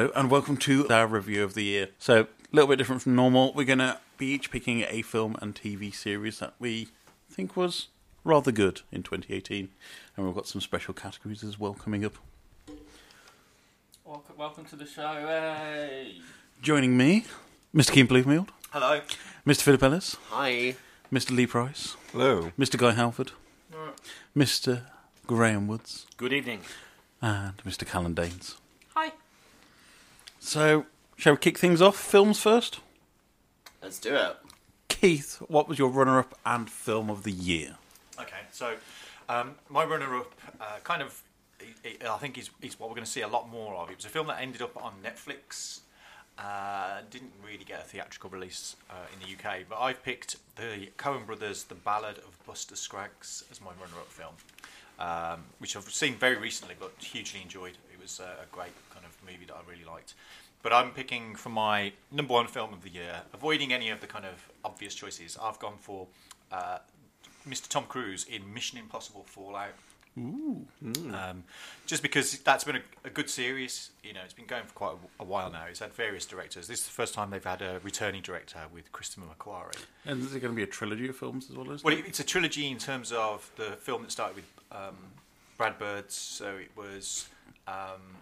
Hello and welcome to our review of the year. So, a little bit different from normal. We're going to be each picking a film and TV series that we think was rather good in 2018. And we've got some special categories as well coming up. Welcome, welcome to the show. Hey. Joining me, Mr. Keen Bluefield, Hello. Mr. Philip Ellis, Hi. Mr. Lee Price, Hello. Mr. Guy Halford, Mr. Graham Woods, Good evening. and Mr. Callan Danes. Hi. So, shall we kick things off? Films first? Let's do it. Keith, what was your runner up and film of the year? Okay, so um, my runner-up, uh, kind of, I- I think is, is what we're going to see a lot more of. It was a film that ended up on Netflix. Uh, didn't really get a theatrical release uh, in the UK, but I've picked the Coen Brothers' The Ballad of Buster Scruggs as my runner-up film, um, which I've seen very recently, but hugely enjoyed. It was uh, a great kind of movie that I really liked. But I'm picking for my number one film of the year, avoiding any of the kind of obvious choices. I've gone for uh, Mr. Tom Cruise in Mission Impossible Fallout. Ooh. Um, just because that's been a, a good series, you know, it's been going for quite a, a while now. It's had various directors. This is the first time they've had a returning director with Christopher McQuarrie. And is it going to be a trilogy of films as well as? Well, it, it's a trilogy in terms of the film that started with um, Brad Bird. So it was um,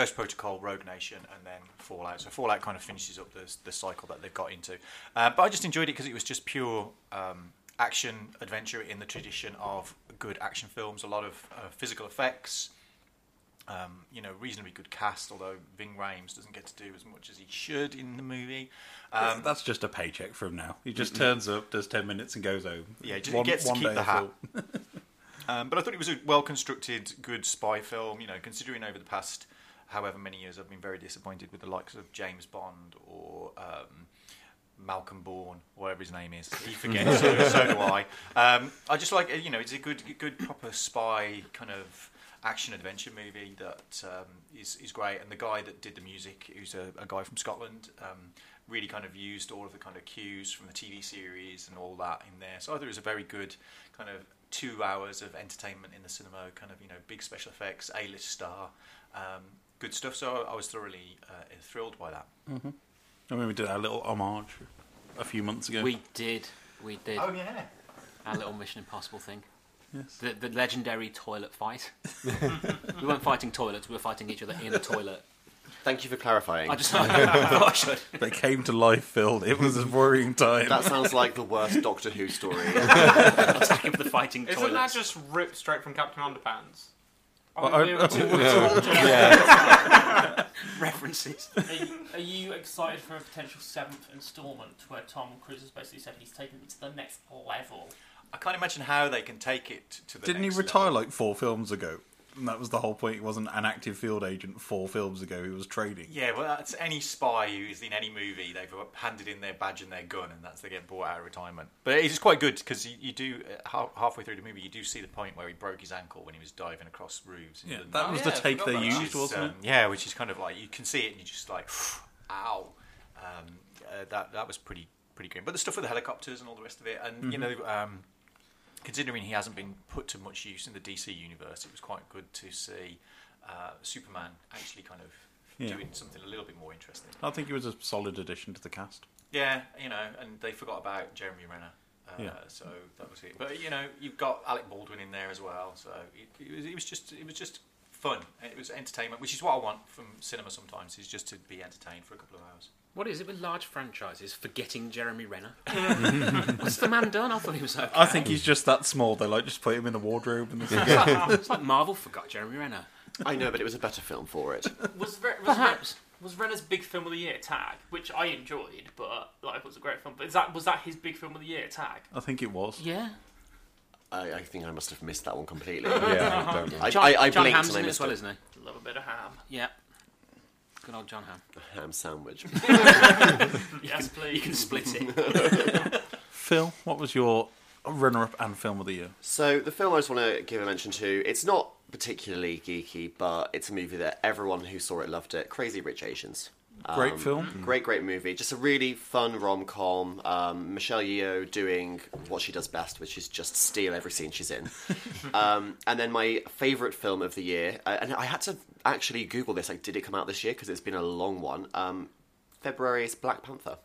Ghost Protocol, Rogue Nation, and then Fallout. So Fallout kind of finishes up the, the cycle that they've got into. Uh, but I just enjoyed it because it was just pure um, action adventure in the tradition of good action films. A lot of uh, physical effects. Um, you know, reasonably good cast, although Ving Rhames doesn't get to do as much as he should in the movie. Um, That's just a paycheck from now. He just turns up, does 10 minutes, and goes home. Yeah, he just One- gets to keep the hat. Um, but I thought it was a well constructed, good spy film. You know, considering over the past however many years I've been very disappointed with the likes of James Bond or um, Malcolm Bourne, whatever his name is. He forgets, so, so do I. Um, I just like, you know, it's a good, good proper spy kind of action adventure movie that um, is is great. And the guy that did the music, who's a, a guy from Scotland, um, really kind of used all of the kind of cues from the TV series and all that in there. So I thought it was a very good kind of two hours of entertainment in the cinema, kind of you know big special effects, A list star, um, good stuff. So I was thoroughly uh, thrilled by that. I mean, we did our little homage a few months ago. We did. We did. Oh yeah. Our little Mission Impossible thing. Yes. The, the legendary toilet fight. we weren't fighting toilets, we were fighting each other in a toilet. Thank you for clarifying. I just I thought I should. They came to life, Phil. It was a worrying time. That sounds like the worst Doctor Who story. Attack of the fighting toilets. Isn't toilets. that just ripped straight from Captain Underpants? Well, Are, we- I- we're- oh, we're- oh, oh, References. are you, are you excited for a potential seventh instalment where Tom Cruise has basically said he's taken it to the next level? I can't imagine how they can take it to the. Didn't he retire level. like four films ago? And that was the whole point. He wasn't an active field agent four films ago. He was trading. Yeah, well, that's any spy who's in any movie. They've handed in their badge and their gun, and that's they get brought out of retirement. But it's quite good because you, you do uh, halfway through the movie, you do see the point where he broke his ankle when he was diving across roofs. Yeah, London. that was yeah, the I take they used, Which is, wasn't um, it? Yeah, which is kind of like you can see it and you're just like, ow. Um, uh, that that was pretty pretty grim. But the stuff with the helicopters and all the rest of it, and you know, um, considering he hasn't been put to much use in the DC universe, it was quite good to see uh, Superman actually kind of Yeah. doing something a little bit more interesting. I think he was a solid addition to the cast. Yeah, you know, and they forgot about Jeremy Renner. Uh, Yeah. So that was it. But you know, you've got Alec Baldwin in there as well. So it, it, was, it was just it was just fun. It was entertainment, which is what I want from cinema sometimes. Is just to be entertained for a couple of hours. What is it with large franchises forgetting Jeremy Renner? What's the man done? I thought he was okay. I think he's just that small. They like just put him in the wardrobe and the it's, like, it's like Marvel forgot Jeremy Renner. I know, but it was a better film for it. Was, Re- was, Perhaps. Re- was Renner's big film of the year Tag, which I enjoyed, but like it was a great film. But is that was that his big film of the year Tag? I think it was. Yeah. I, I think I must have missed that one completely. Yeah, I, don't know. I, John- I, I John blinked Hamm's and I in it missed as well, it. isn't Love a bit of ham. Yeah. Good old John Hamm. A ham sandwich. Yes, please. You can split it. Phil, what was your runner-up and film of the year? So the film I just want to give a mention to, it's not particularly geeky, but it's a movie that everyone who saw it loved it. Crazy Rich Asians. Great Um, film. Great, great movie. Just a really fun rom com. Um, Michelle Yeoh doing what she does best, which is just steal every scene she's in. um, and then my favourite film of the year, uh, and I had to actually Google this, like, did it come out this year? Because it's been a long one. Um, February is Black Panther.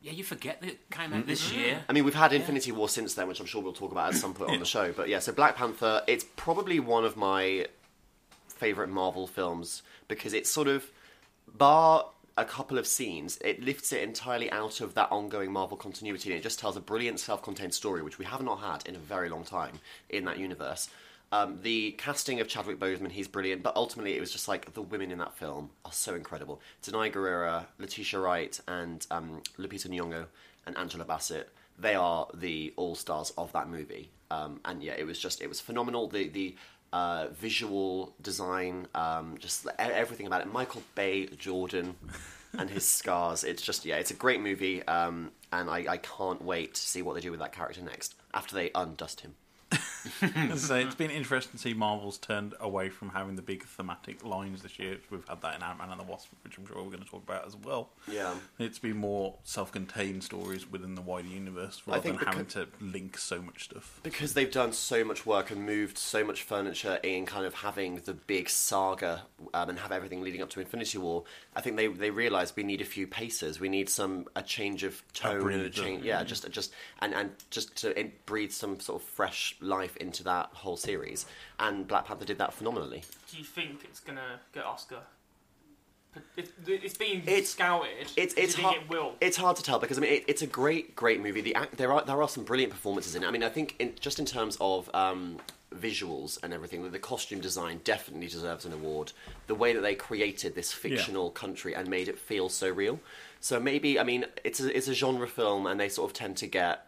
Yeah, you forget that it came out this year. I mean, we've had Infinity War since then, which I'm sure we'll talk about at some point on the show. But yeah, so Black Panther, it's probably one of my favourite Marvel films because it's sort of, bar a couple of scenes, it lifts it entirely out of that ongoing Marvel continuity and it just tells a brilliant self contained story, which we have not had in a very long time in that universe. Um, the casting of Chadwick Boseman, he's brilliant, but ultimately it was just like the women in that film are so incredible. Danai Gurira, Letitia Wright, and um, Lupita Nyong'o and Angela Bassett, they are the all stars of that movie. Um, and yeah, it was just it was phenomenal. The the uh, visual design, um, just everything about it. Michael B. Jordan and his scars. It's just yeah, it's a great movie, um, and I, I can't wait to see what they do with that character next after they undust him. so it's been interesting to see Marvel's turned away from having the big thematic lines this year. We've had that in Ant Man and the Wasp, which I'm sure we're going to talk about as well. Yeah. It's been more self-contained stories within the wider universe I rather think than having to link so much stuff. Because they've done so much work and moved so much furniture in kind of having the big saga um, and have everything leading up to Infinity War, I think they, they realised we need a few paces. We need some a change of tone and a change, yeah, just just and, and just to breathe some sort of fresh life into that whole series. And Black Panther did that phenomenally. Do you think it's gonna get Oscar? It, it's been It's- scouted. It's Do you it's think hard. it will. It's hard to tell because I mean it, it's a great great movie. The act, there are there are some brilliant performances in it. I mean I think in, just in terms of um, visuals and everything, the costume design definitely deserves an award. The way that they created this fictional country and made it feel so real. So maybe I mean it's a, it's a genre film and they sort of tend to get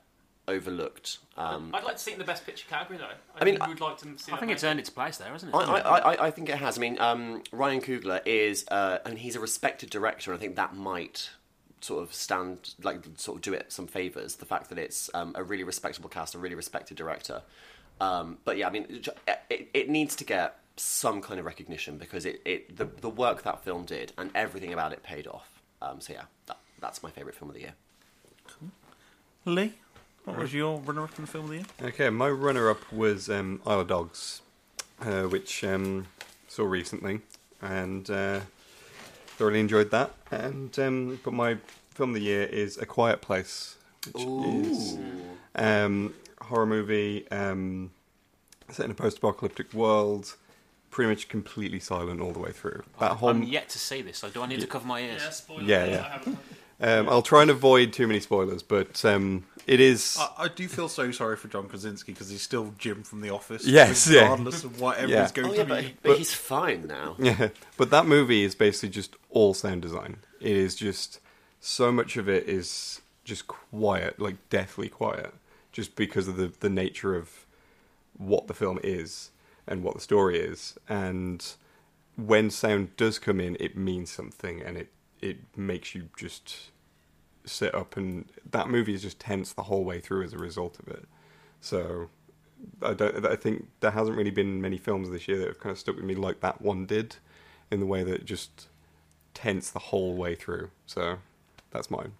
overlooked. Um, I'd like to see it in the best picture category though. I, I mean, think we'd like to see. I think it's earned its place there, hasn't it? I, I, I, I think it has. I mean, um, Ryan Coogler is, uh, and he's a respected director, and I think that might sort of stand, like, sort of do it some favors. The fact that it's um, a really respectable cast, a really respected director. Um, but yeah, I mean, it, it, it needs to get some kind of recognition because it, it the, the work that film did and everything about it paid off. Um, so yeah, that, that's my favourite film of the year. Lee, what was your runner-up in the film of the year? Okay, my runner-up was um, Isle of Dogs, uh, which um, saw recently, and uh, thoroughly enjoyed that. And um, but my film of the year is A Quiet Place, which is um, horror movie um, set in a post-apocalyptic world, pretty much completely silent all the way through. That whole I'm yet to see this, so do I need to cover my ears? Yeah, spoiler. Yeah, yeah. I haven't- um, I'll try and avoid too many spoilers, but um, it is. I, I do feel so sorry for John Krasinski because he's still Jim from The Office. Yes, yeah. regardless of whatever Yeah. is going Oh to yeah, be. but, but he's fine now. Yeah, but that movie is basically just all sound design. It is just so much of it is just quiet, like deathly quiet, just because of the the nature of what the film is and what the story is. And when sound does come in, it means something, and it it makes you just sit up. And that movie is just tense the whole way through as a result of it. So I don't. I think there hasn't really been many films this year that have kind of stuck with me like that one did, in the way that it just tense the whole way through. So that's mine.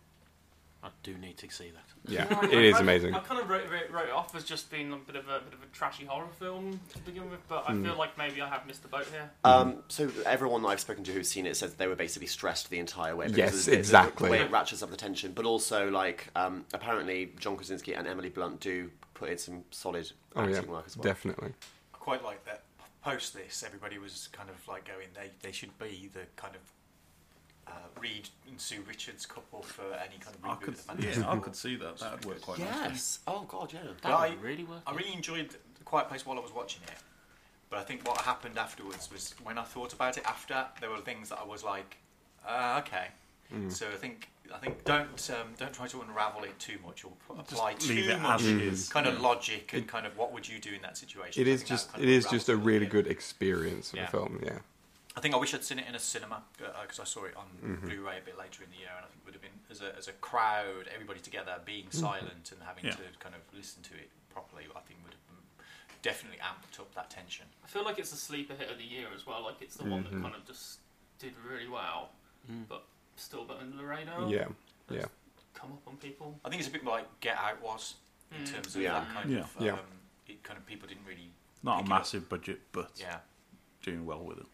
I do need to see that. Yeah, I- it I is kind of- amazing. I kind of wrote, wrote, wrote it off as just being a bit of a bit of a trashy horror film to begin with, but I Hmm. feel like maybe I have missed the boat here. Um, so everyone that I've spoken to who's seen it says they were basically stressed the entire way. because Yes, of the- the- exactly. The way it ratchets up the tension, but also like um, apparently John Krasinski and Emily Blunt do put in some solid Oh acting yeah, work as well. definitely. I quite like that. Post this, everybody was kind of like going, they, they should be the kind of uh, Reed and Sue Richards couple for any kind of I reboot could, of Fantastic yeah, I could see that. That would work quite nicely. Yes. Oh god, yeah. But That I would really work. I really enjoyed The Quiet Place while I was watching it. But I think what happened afterwards was when I thought about it after, there were things that I was like, uh, okay. So I think I think don't um, don't try to unravel it too much or p- apply Just leave too it much as it is. kind of Yeah. logic and kind of what would you do in that situation. It I is think that just kind it of is just a it really bit. good experience of Yeah. a film. Yeah. I think I wish I'd seen it in a cinema because I saw it on Mhm. Blu-ray a bit later in the year, and I think it would have been as a, as a crowd, everybody together, being Mhm. silent and having Yeah. to kind of listen to it properly. I think would have definitely amped up that tension. I feel like it's a sleeper hit of the year as well. Like it's the one that Mhm. kind of just did really well, Mm. but still a bit under the radar. Yeah, Has yeah. Come up on people. I think it's a bit more like Get Out was in Mm. terms of Yeah. that kind Yeah. of. Um, Yeah. It kind of people didn't really. Not a it up. massive budget, but Yeah. doing well with it.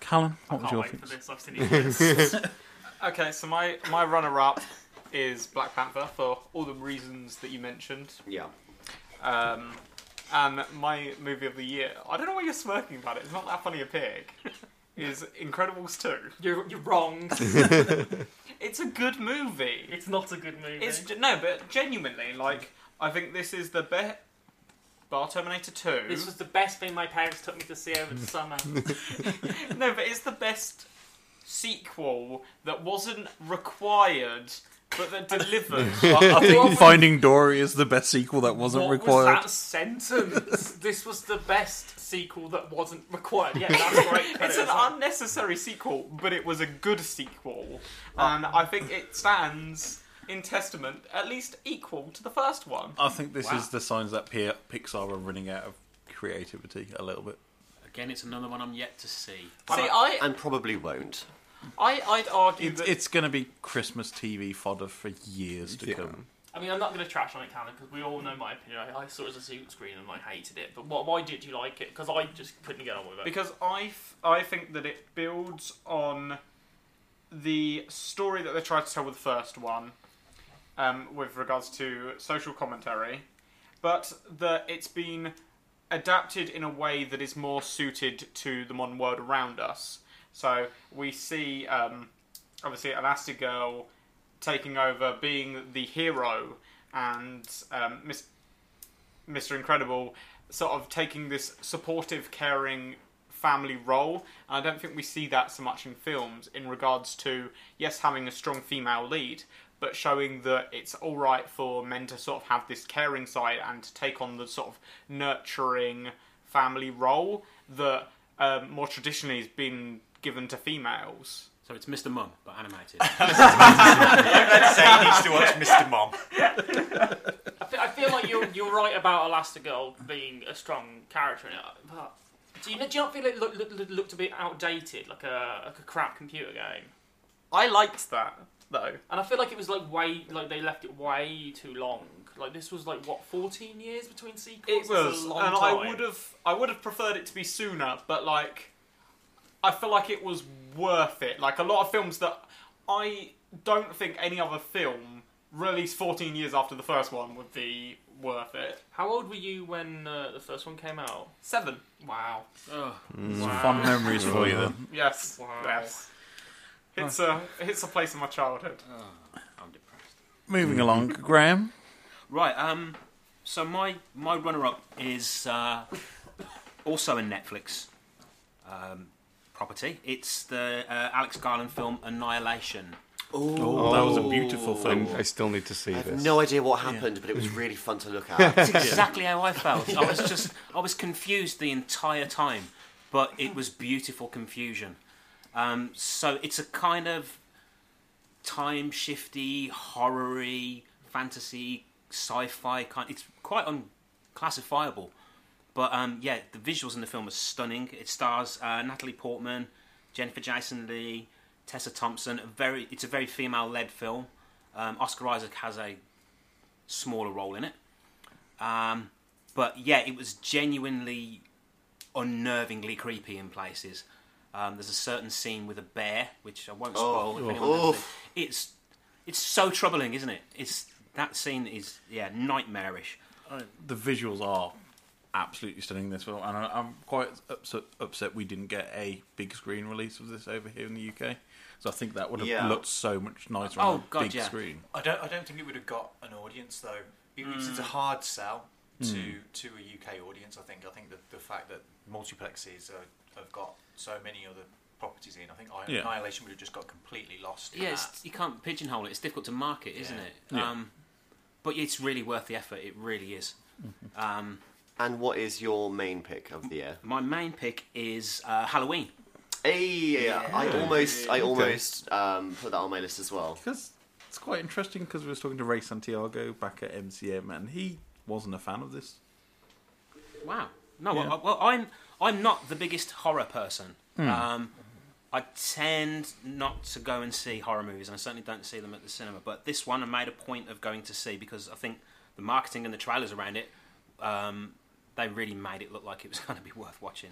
Callum, what was can't your wait for this. I've seen it. Okay, so my, my runner up is Black Panther for all the reasons that you mentioned. Yeah. Um, and my movie of the year, I don't know why you're smirking about it, it's not that funny a pig, is Incredibles 2. You're, you're wrong. It's a good movie. it's not a good movie. It's no, but genuinely, like I think this is the best. Bar Terminator 2. This was the best thing my parents took me to see over the summer. no, but it's the best sequel that wasn't required, but that delivered. I, I think Finding Dory is the best sequel that wasn't what required. was that sentence? this was the best sequel that wasn't required. Yeah, that's great. it's an unnecessary sequel, but it was a good sequel, oh. and I think it stands in testament, at least equal to the first one. I think this Wow. is the signs that P- Pixar are running out of creativity a little bit. Again, it's another one I'm yet to see. See, I, And probably won't. I, I'd argue It's, that it's going to be Christmas TV fodder for years to Yeah. come. I mean, I'm not going to trash on it, Callum, because we all know my opinion. I, I saw it as a secret screen and I hated it. But what, why did you like it? Because I just couldn't get on with it. because I, f- I think that it builds on the story that they tried to tell with the first one, um, with regards to social commentary, but that it's been adapted in a way that is more suited to the modern world around us. So we see, um, obviously, Elastigirl taking over, being the hero, and um, Mr. Incredible sort of taking this supportive, caring family role. And I don't think we see that so much in films in regards to, yes, having a strong female lead, but showing that it's all right for men to sort of have this caring side and to take on the sort of nurturing family role that um, more traditionally has been given to females. So it's Mr. Mum, but animated. Let's say he needs to watch Mr. Mom. I, fe- I feel like you're, you're right about Elastigirl being a strong character in it. But do you, do you not feel it look, look, looked a bit outdated, like a, like a crap computer game? I liked that, though. And I feel like it was like way, like they left it way too long. Like this was like what, 14 years between sequels. It That's was, a long and time. I would have, I would have preferred it to be sooner. But like, I feel like it was worth it. Like a lot of films that I don't think any other film released 14 years after the first one would be worth it. How old were you when uh, the first one came out? Seven. Wow. Ugh. Some fond memories for you then. Yes. Wow. Yes. It's a, it's a place in my childhood. I'm depressed. Moving along, Graham. Right. Um. So my my runner-up is uh, also a Netflix um, property. It's the uh, Alex Garland film Annihilation. Oh, that was a beautiful film. I still need to see I have this. no idea what happened, but it was really fun to look at. That's exactly how I felt. I was just I was confused the entire time, but it was beautiful confusion. Um, so it's a kind of time shifty, horror-y, fantasy, sci-fi kind. It's quite unclassifiable, but um, yeah, the visuals in the film are stunning. It stars uh, Natalie Portman, Jennifer Jason Lee, Tessa Thompson. A very, it's a very female-led film. Um, Oscar Isaac has a smaller role in it. Um, but yeah, it was genuinely unnervingly creepy in places. Um, there's a certain scene with a bear, which I won't spoil. Oh. if anyone knows Oof. It's it's so troubling, isn't it? It's that scene is yeah nightmarish. Uh, the visuals are absolutely stunning. This film, and I, I'm quite upset, upset we didn't get a big screen release of this over here in the UK. So I think that would have Yeah. looked so much nicer Oh, on a God, big yeah. screen. I don't. I don't think it would have got an audience though. It, it's, it's a hard sell to to a UK audience. I think. I think that the fact that multiplexes are, have got so many other properties in. I think I- Yeah. Annihilation would have just got completely lost. in Yeah, that. you can't pigeonhole it. It's difficult to market, isn't Yeah. it? Yeah. Um, but it's really worth the effort. It really is. Um, and what is your main pick of the year? My main pick is uh, Halloween. Hey, I Yeah. almost, I almost um, put that on my list as well. Because it's quite interesting because we were talking to Ray Santiago back at MCM and he wasn't a fan of this. Wow. No, Yeah. well, well, I'm I'm not the biggest horror person. Hmm. Um, I tend not to go and see horror movies, and I certainly don't see them at the cinema. But this one, I made a point of going to see because I think the marketing and the trailers around it, um, they really made it look like it was going to be worth watching.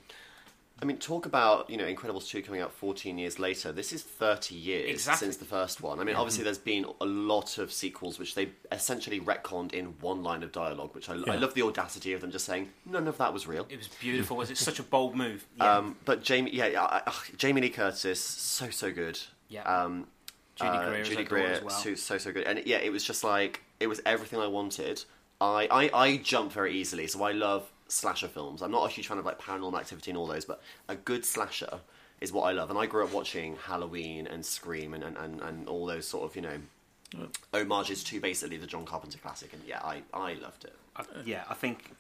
I mean, talk about you know Incredibles two coming out 14 years later. This is 30 years Exactly. since the first one. I mean, Yeah. obviously there's been a lot of sequels which they essentially retconned in one line of dialogue, which I, I love the audacity of them just saying none of that was real. It was beautiful. was it such a bold move? Um, but Jamie, yeah, yeah I, Jamie Lee Curtis, so so good. Yeah. Um, Judy uh, Greer Judy Greer, as well. so, so so good. And yeah, it was just like it was everything I wanted. I, I I jump very easily, so I love slasher films. I'm not a huge fan of like Paranormal Activity and all those, but a good slasher is what I love. And I grew up watching Halloween and Scream and and, and, and all those sort of you know homages to basically the John Carpenter classic. And yeah, I I loved it. I, yeah, I think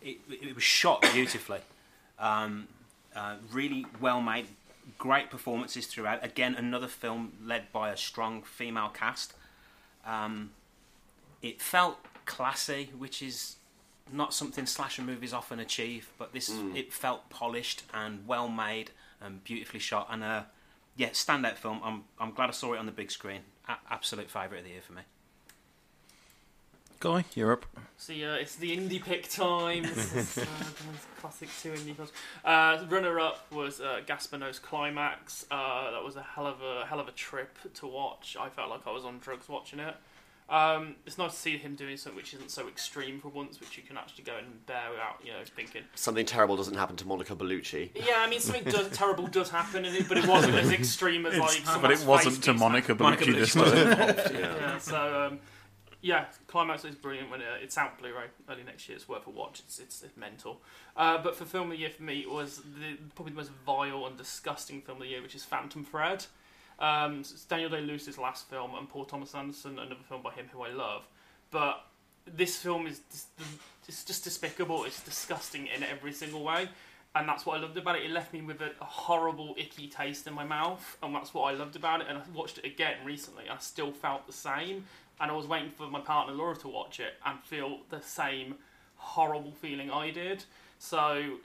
it, it was shot beautifully. Um, uh, really well made, great performances throughout. Again, another film led by a strong female cast. Um, it felt classy, which is not something slasher movies often achieve, but this Mm. it felt polished and well made and beautifully shot. And uh, yeah, standout film. I'm I'm glad I saw it on the big screen. A- absolute favourite of the year for me. Guy, you're up. See, uh, it's the indie pick time. This is uh, the classic two indie films. Uh, runner up was uh, Gaspar Noé's Climax. Uh, that was a hell of a hell of a trip to watch. I felt like I was on drugs watching it. Um, it's nice to see him doing something which isn't so extreme for once, which you can actually go and bear without, you know, thinking. Something terrible doesn't happen to Monica Bellucci. Yeah, I mean, something does, terrible does happen, in it, but it wasn't as extreme as It's- like. but someone's it wasn't face to being Monica smashed. Bellucci this was time. Yeah. yeah. So um, yeah, Climax is brilliant when it, it's out Blu-ray early next year. It's worth a watch. It's it's, it's mental. Uh, but for film of the year for me it was the, probably the most vile and disgusting film of the year, which is Phantom Thread. Um, Daniel Day Lewis's last film, and Paul Thomas Anderson, another film by him who I love. But this film is it's just despicable. It's disgusting in every single way, and that's what I loved about it. It left me with a, a horrible, icky taste in my mouth, and that's what I loved about it. And I watched it again recently. I still felt the same, and I was waiting for my partner Laura to watch it and feel the same horrible feeling I did. So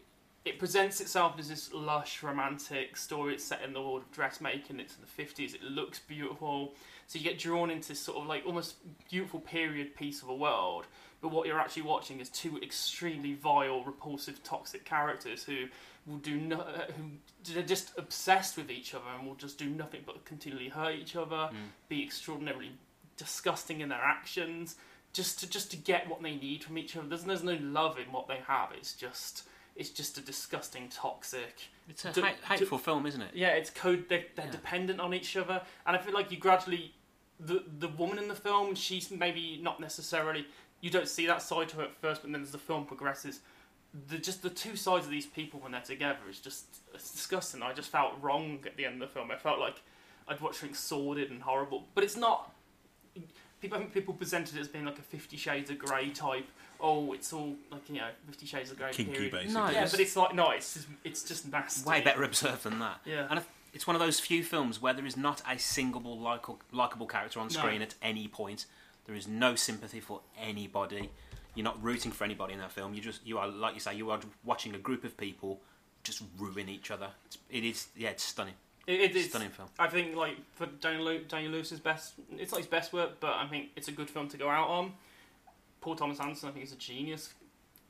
it presents itself as this lush, romantic story. It's set in the world of dressmaking. It's in the fifties. It looks beautiful. So you get drawn into this sort of like almost beautiful period piece of a world. But what you're actually watching is two extremely vile, repulsive, toxic characters who will do no, who they're just obsessed with each other and will just do nothing but continually hurt each other, mm. be extraordinarily disgusting in their actions, just to just to get what they need from each other. There's, there's no love in what they have. It's just it's just a disgusting, toxic. It's a d- hate- hateful film, isn't it? Yeah, it's code. They're, they're dependent on each other, and I feel like you gradually, the the woman in the film, she's maybe not necessarily. You don't see that side to her at first, but then as the film progresses, the just the two sides of these people when they're together is just it's disgusting. I just felt wrong at the end of the film. I felt like I'd watched something sordid and horrible, but it's not. People, I think people presented it as being like a Fifty Shades of Grey type. Oh, it's all like you know Fifty Shades of Grey. Kinky, period. basically. No, No, yeah, it's- but it's like no, it's just, it's just nasty. Way better observed than that. Yeah. And it's one of those few films where there is not a single likable, likable character on No. screen at any point. There is no sympathy for anybody. You're not rooting for anybody in that film. You just you are like you say you are watching a group of people just ruin each other. It's, it is yeah, it's stunning. It, it is stunning film. I think like for Daniel, Lew- Daniel Lewis's best, it's not his best work, but I think it's a good film to go out on. Paul Thomas Anderson, I think, is a genius.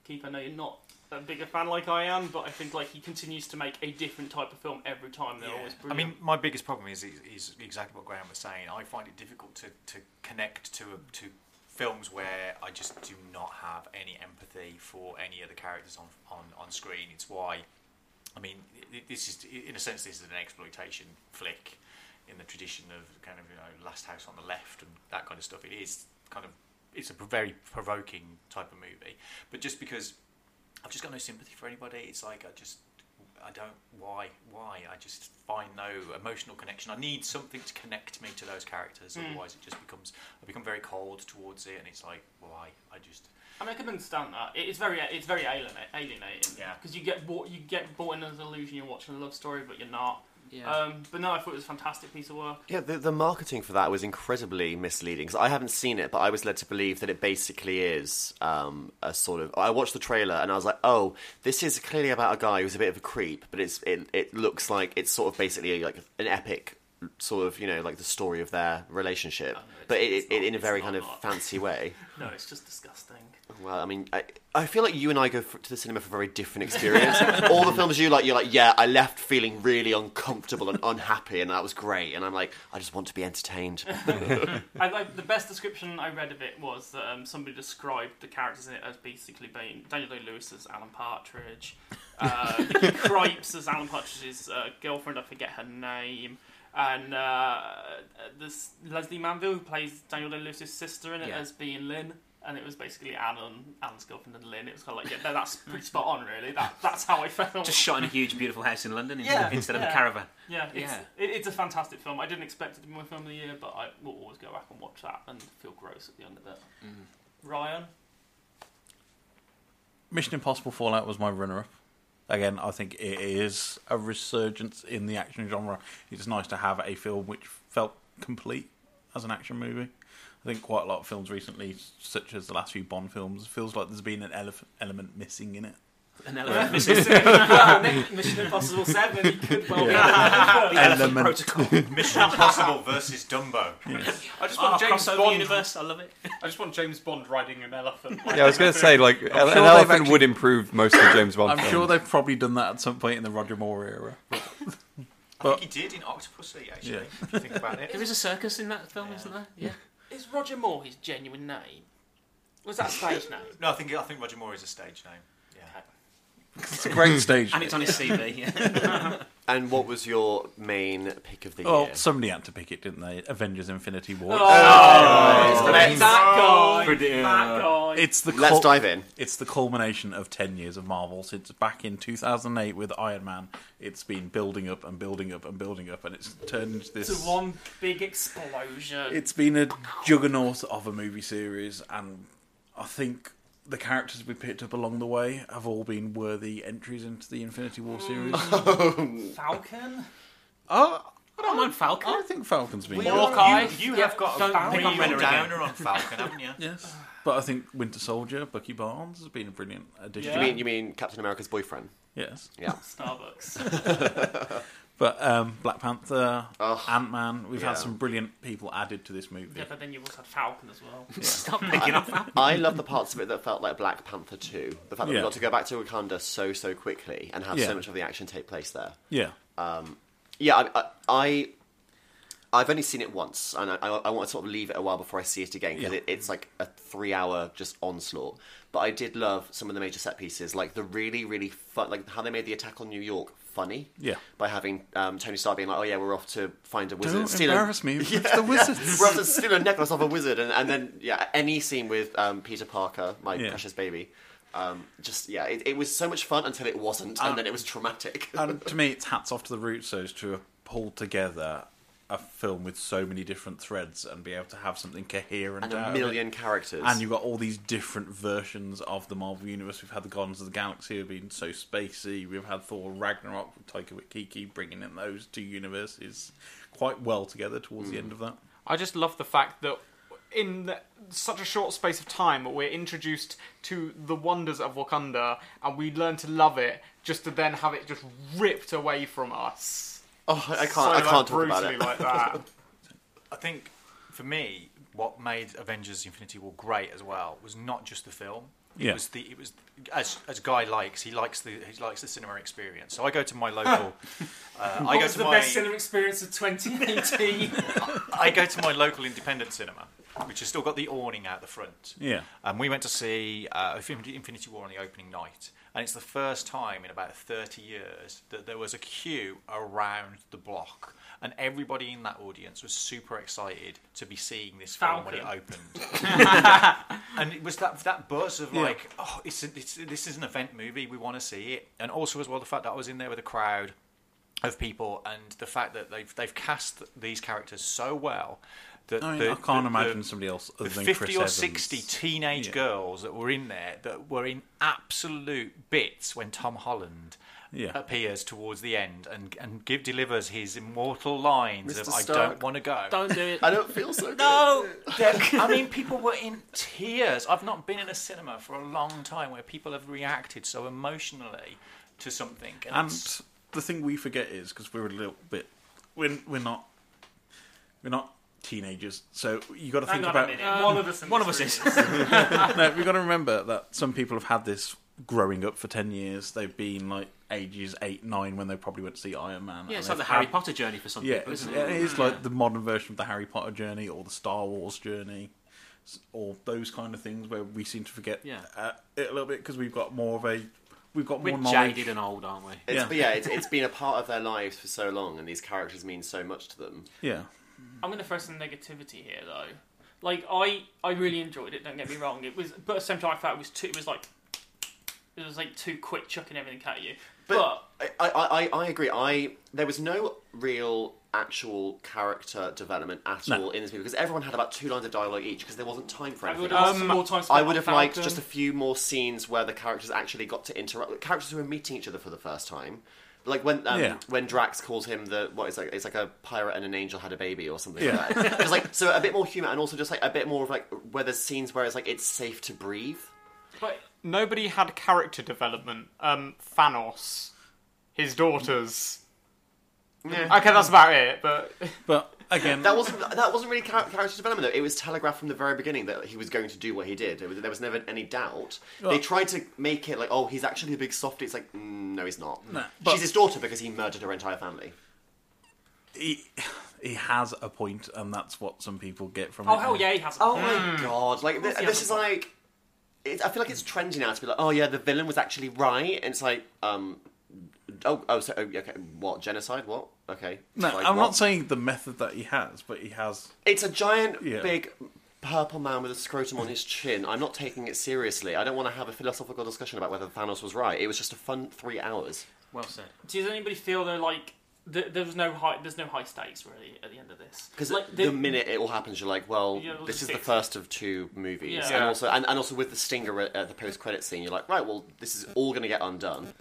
Keith, I know you're not a bigger fan like I am, but I think like he continues to make a different type of film every time. They're always I mean, my biggest problem is, is is exactly what Graham was saying. I find it difficult to, to connect to a, to films where I just do not have any empathy for any of the characters on on, on screen. It's why, I mean, this is in a sense this is an exploitation flick in the tradition of kind of you know Last House on the Left and that kind of stuff. It is kind of it's a very provoking type of movie, but just because I've just got no sympathy for anybody, it's like I just I don't. Why? Why? I just find no emotional connection. I need something to connect me to those characters. Mm. Otherwise, it just becomes. I become very cold towards it, and it's like, why? I just. I mean, I can understand that. It's very, it's very alienating. Yeah. Because you get bought, you get bought in as an illusion you're watching a love story, but you're not. Yeah. Um, but no, I thought it was a fantastic piece of work. Yeah, the, the marketing for that was incredibly misleading because I haven't seen it, but I was led to believe that it basically is um, a sort of. I watched the trailer and I was like, oh, this is clearly about a guy who's a bit of a creep, but it's it, it looks like it's sort of basically like an epic sort of you know like the story of their relationship, but it, it, in a very kind of fancy way. No, it's just disgusting. Well, I mean, I, I feel like you and I go for, to the cinema for a very different experience. All the films you like, you're like, yeah, I left feeling really uncomfortable and unhappy, and that was great. And I'm like, I just want to be entertained. I like the best description I read of it was that um, somebody described the characters in it as basically being Daniel Day Lewis as Alan Partridge, uh, Krieps as Alan Partridge's uh, girlfriend. I forget her name. And uh, this Lesley Manville, who plays Daniel Day Lewis's sister in it, Yeah. as being Lynn, and it was basically Alan, Alan's girlfriend and Lynn. It was kind of like, yeah, that's pretty spot on, really. That that's how I felt. Just shot in a huge, beautiful house in London instead, Yeah, instead of yeah. a caravan. Yeah, it's, yeah. It, it's a fantastic film. I didn't expect it to be my film of the year, but I will always go back and watch that and feel gross at the end of it. Ryan, Mission Impossible Fallout was my runner up. Again, I think it is a resurgence in the action genre. It's nice to have a film which felt complete as an action movie. I think quite a lot of films recently, such as the last few Bond films, feels like there's been an element missing in it. An element missing. Mission Impossible 7, you could well be Yeah. the The elephant protocol. Mission Impossible versus Dumbo. I just Oh, want James crossover Bond. universe, I love it. I just want James Bond riding an elephant. Yeah, I was going to say like I'm an sure they've elephant actually- would improve most of James Bond. I'm films. sure they've probably done that at some point in the Roger Moore era. I But- think he did in Octopussy, actually. Yeah. If you think about it. There is a circus in that film, isn't there? Yeah. Is Roger Moore his genuine name? Was that stage name? No, I think I think Roger Moore is a stage name. Yeah. It's a great stage. And it's on his CV. Yeah. and what was your main pick of the Well, year? somebody had to pick it, didn't they? Avengers: Infinity War. Oh, Let's- that guy. That guy. It's the Let's dive in. It's the culmination of ten years of Marvel since back in 2008 with Iron Man. It's been building up and building up and building up, and it's turned into this. It's one big explosion. It's been a juggernaut of a movie series, and I think the characters we picked up along the way have all been worthy entries into the Infinity War series. Oh. Falcon? oh, I don't mind Falcon. I think Falcon's been. You, good. Hawkeye? you Yeah, have got a don't think I'm real ready downer on Falcon, haven't you? Yes, but I think Winter Soldier, Bucky Barnes has been a brilliant addition. You mean you mean Captain America's boyfriend? Yes, Yeah. Starbucks. but um, Black Panther, Ugh. Ant Man, we've Yeah. had some brilliant people added to this movie. yeah, but then you've also had Falcon as well. Stop picking up Falcon. I love the parts of it that felt like Black Panther 2. The fact that Yeah. we got to go back to Wakanda so, so quickly and have Yeah. so much of the action take place there. Yeah, Yeah, I, I, I I've only seen it once, and I, I, I want to sort of leave it a while before I see it again because Yeah. it, it's like a three-hour just onslaught. But I did love some of the major set pieces, like the really, really fun, like how they made the attack on New York funny. Yeah. by having um, Tony Stark being like, "Oh yeah, we're off to find a wizard." Don't steal a- embarrass me with the wizards. we're off to steal a necklace off a wizard, and, and then yeah, any scene with um, Peter Parker, my Yeah. precious baby. Um, just yeah, it, it was so much fun until it wasn't, and Um, then it was traumatic. and to me, it's hats off to the Russos to have pulled together a film with so many different threads and be able to have something coherent and out a of it. million characters. And you've got all these different versions of the Marvel Universe. We've had the Guardians of the Galaxy who have been so spacey. We've had Thor Ragnarok with Taika Waititi bringing in those two universes quite well together towards the end of that. I just love the fact that in the- such a short space of time, we're introduced to the wonders of Wakanda, and we learn to love it, just to then have it just ripped away from us. oh, I can't, So, I can't talk about brutally it. like that. I think for me, what made Avengers: Infinity War great as well was not just the film. It Yeah. was the it was as as Guy likes he likes the he likes the cinema experience. So I go to my local. uh, What I go was to the my best cinema experience of 2018? I go to my local independent cinema, which has still got the awning out the front. Yeah. And we went to see uh, Infinity Infinity War on the opening night, and it's the first time in about 30 years that there was a queue around the block. And everybody in that audience was super excited to be seeing this film when it opened. and it was that that buzz of Yeah. like, oh, it's, it's this is an event movie. We want to see it. And also as well the fact that I was in there with a crowd of people, and the fact that they've they've cast these characters so well. That I mean, the- I can't the- imagine the- somebody else the other than 50 Chris or Evans. 60 teenage Yeah. girls that were in there that were in absolute bits when Tom Holland Yeah. appears towards the end and and give delivers his immortal lines of Mr. "I don't want to go." Don't do it. I don't feel so good. No, I mean, people were in tears. I've not been in a cinema for a long time where people have reacted so emotionally to something. And, And the thing we forget is because we're a little bit, we're we're not, we're not teenagers. So you got to Hang think on a about minute. one of us. in one of us room is. no, we've got to remember that some people have had this growing up for 10 years. They've been like ages 8, 9 when they probably went to see Iron Man. Yeah, it's like the they've Harry had- Potter journey for some Yeah, people, it's, isn't it it? is like the modern version of the Harry Potter journey or the Star Wars journey s- or those kind of things where we seem to forget Yeah. uh, it a little bit because we've got more of a. We've got We're more knowledge. jaded and old, aren't we? It's, Yeah. Yeah, it's, it's been a part of their lives for so long, and these characters mean so much to them. Yeah. I'm going to throw some negativity here, though. Like I, I really enjoyed it. Don't get me wrong. It was, but at the same time, I felt it was too. It was like, it was like too quick, chucking everything at you. But, But I, I, I, I agree. I there was no real actual character development at No. all in this movie because everyone had about two lines of dialogue each because there wasn't time for I anything. would else. have more time. I would have liked just a few more scenes where the characters actually got to interact. Characters who were meeting each other for the first time, like when um, Yeah. when Drax calls him the what is like it's like a pirate and an angel had a baby or something Yeah. like that. Just like so a bit more humour and also just like a bit more of like where there's scenes where it's like it's safe to breathe. But Nobody had character development. Um, Thanos, his daughters. Yeah. Okay, that's about it. But But again, That wasn't that wasn't really character development though. It was telegraphed from the very beginning that he was going to do what he did. There was, there was never any doubt. they tried to make it like, oh, he's actually a big softie. It's like, mm, no, he's not. No, but- She's his daughter because he murdered her entire family. he, he has a point, and that's what some people get from oh it. hell yeah, he has. Oh my god! Like course th- this is point. like, it, I feel like it's trendy now to be like, oh yeah, the villain was actually right, and it's like, um, oh oh, so oh, okay, what genocide? What? Okay, No, Like, I'm what? not saying the method that he has, but he has. It's a giant, Yeah. big purple man with a scrotum on his chin. I'm not taking it seriously. I don't want to have a philosophical discussion about whether Thanos was right. It was just a fun three hours. Well said. Does anybody feel though like th- there was no high, there's no high stakes really at the end of this? Because like the, minute it all happens, you're like, well, Yeah, well, this is the first six- first of two movies, Yeah. and also and, and also with the stinger at, at the post credit scene, you're like, right, well, this is all going to get undone.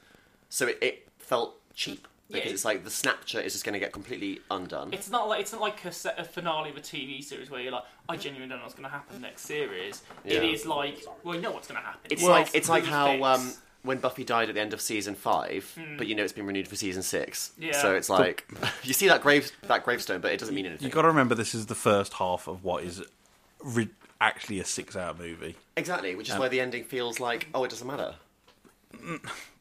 So it, it felt cheap because Yeah. it's like the Snapchat is just going to get completely undone. It's not like it's not like a, set, a finale of a TV series where you're like, I genuinely don't know what's going to happen next series. It Yeah. is like, well, you know what's going to happen. It's Well, like it's like how um, when Buffy died at the end of season five, Hmm. but you know it's been renewed for season six. Yeah. So it's like you see that grave that gravestone, but it doesn't mean anything. You got to remember this is the first half of what is re- actually a six-hour movie. Exactly, which is Um, why the ending feels like oh, it doesn't matter.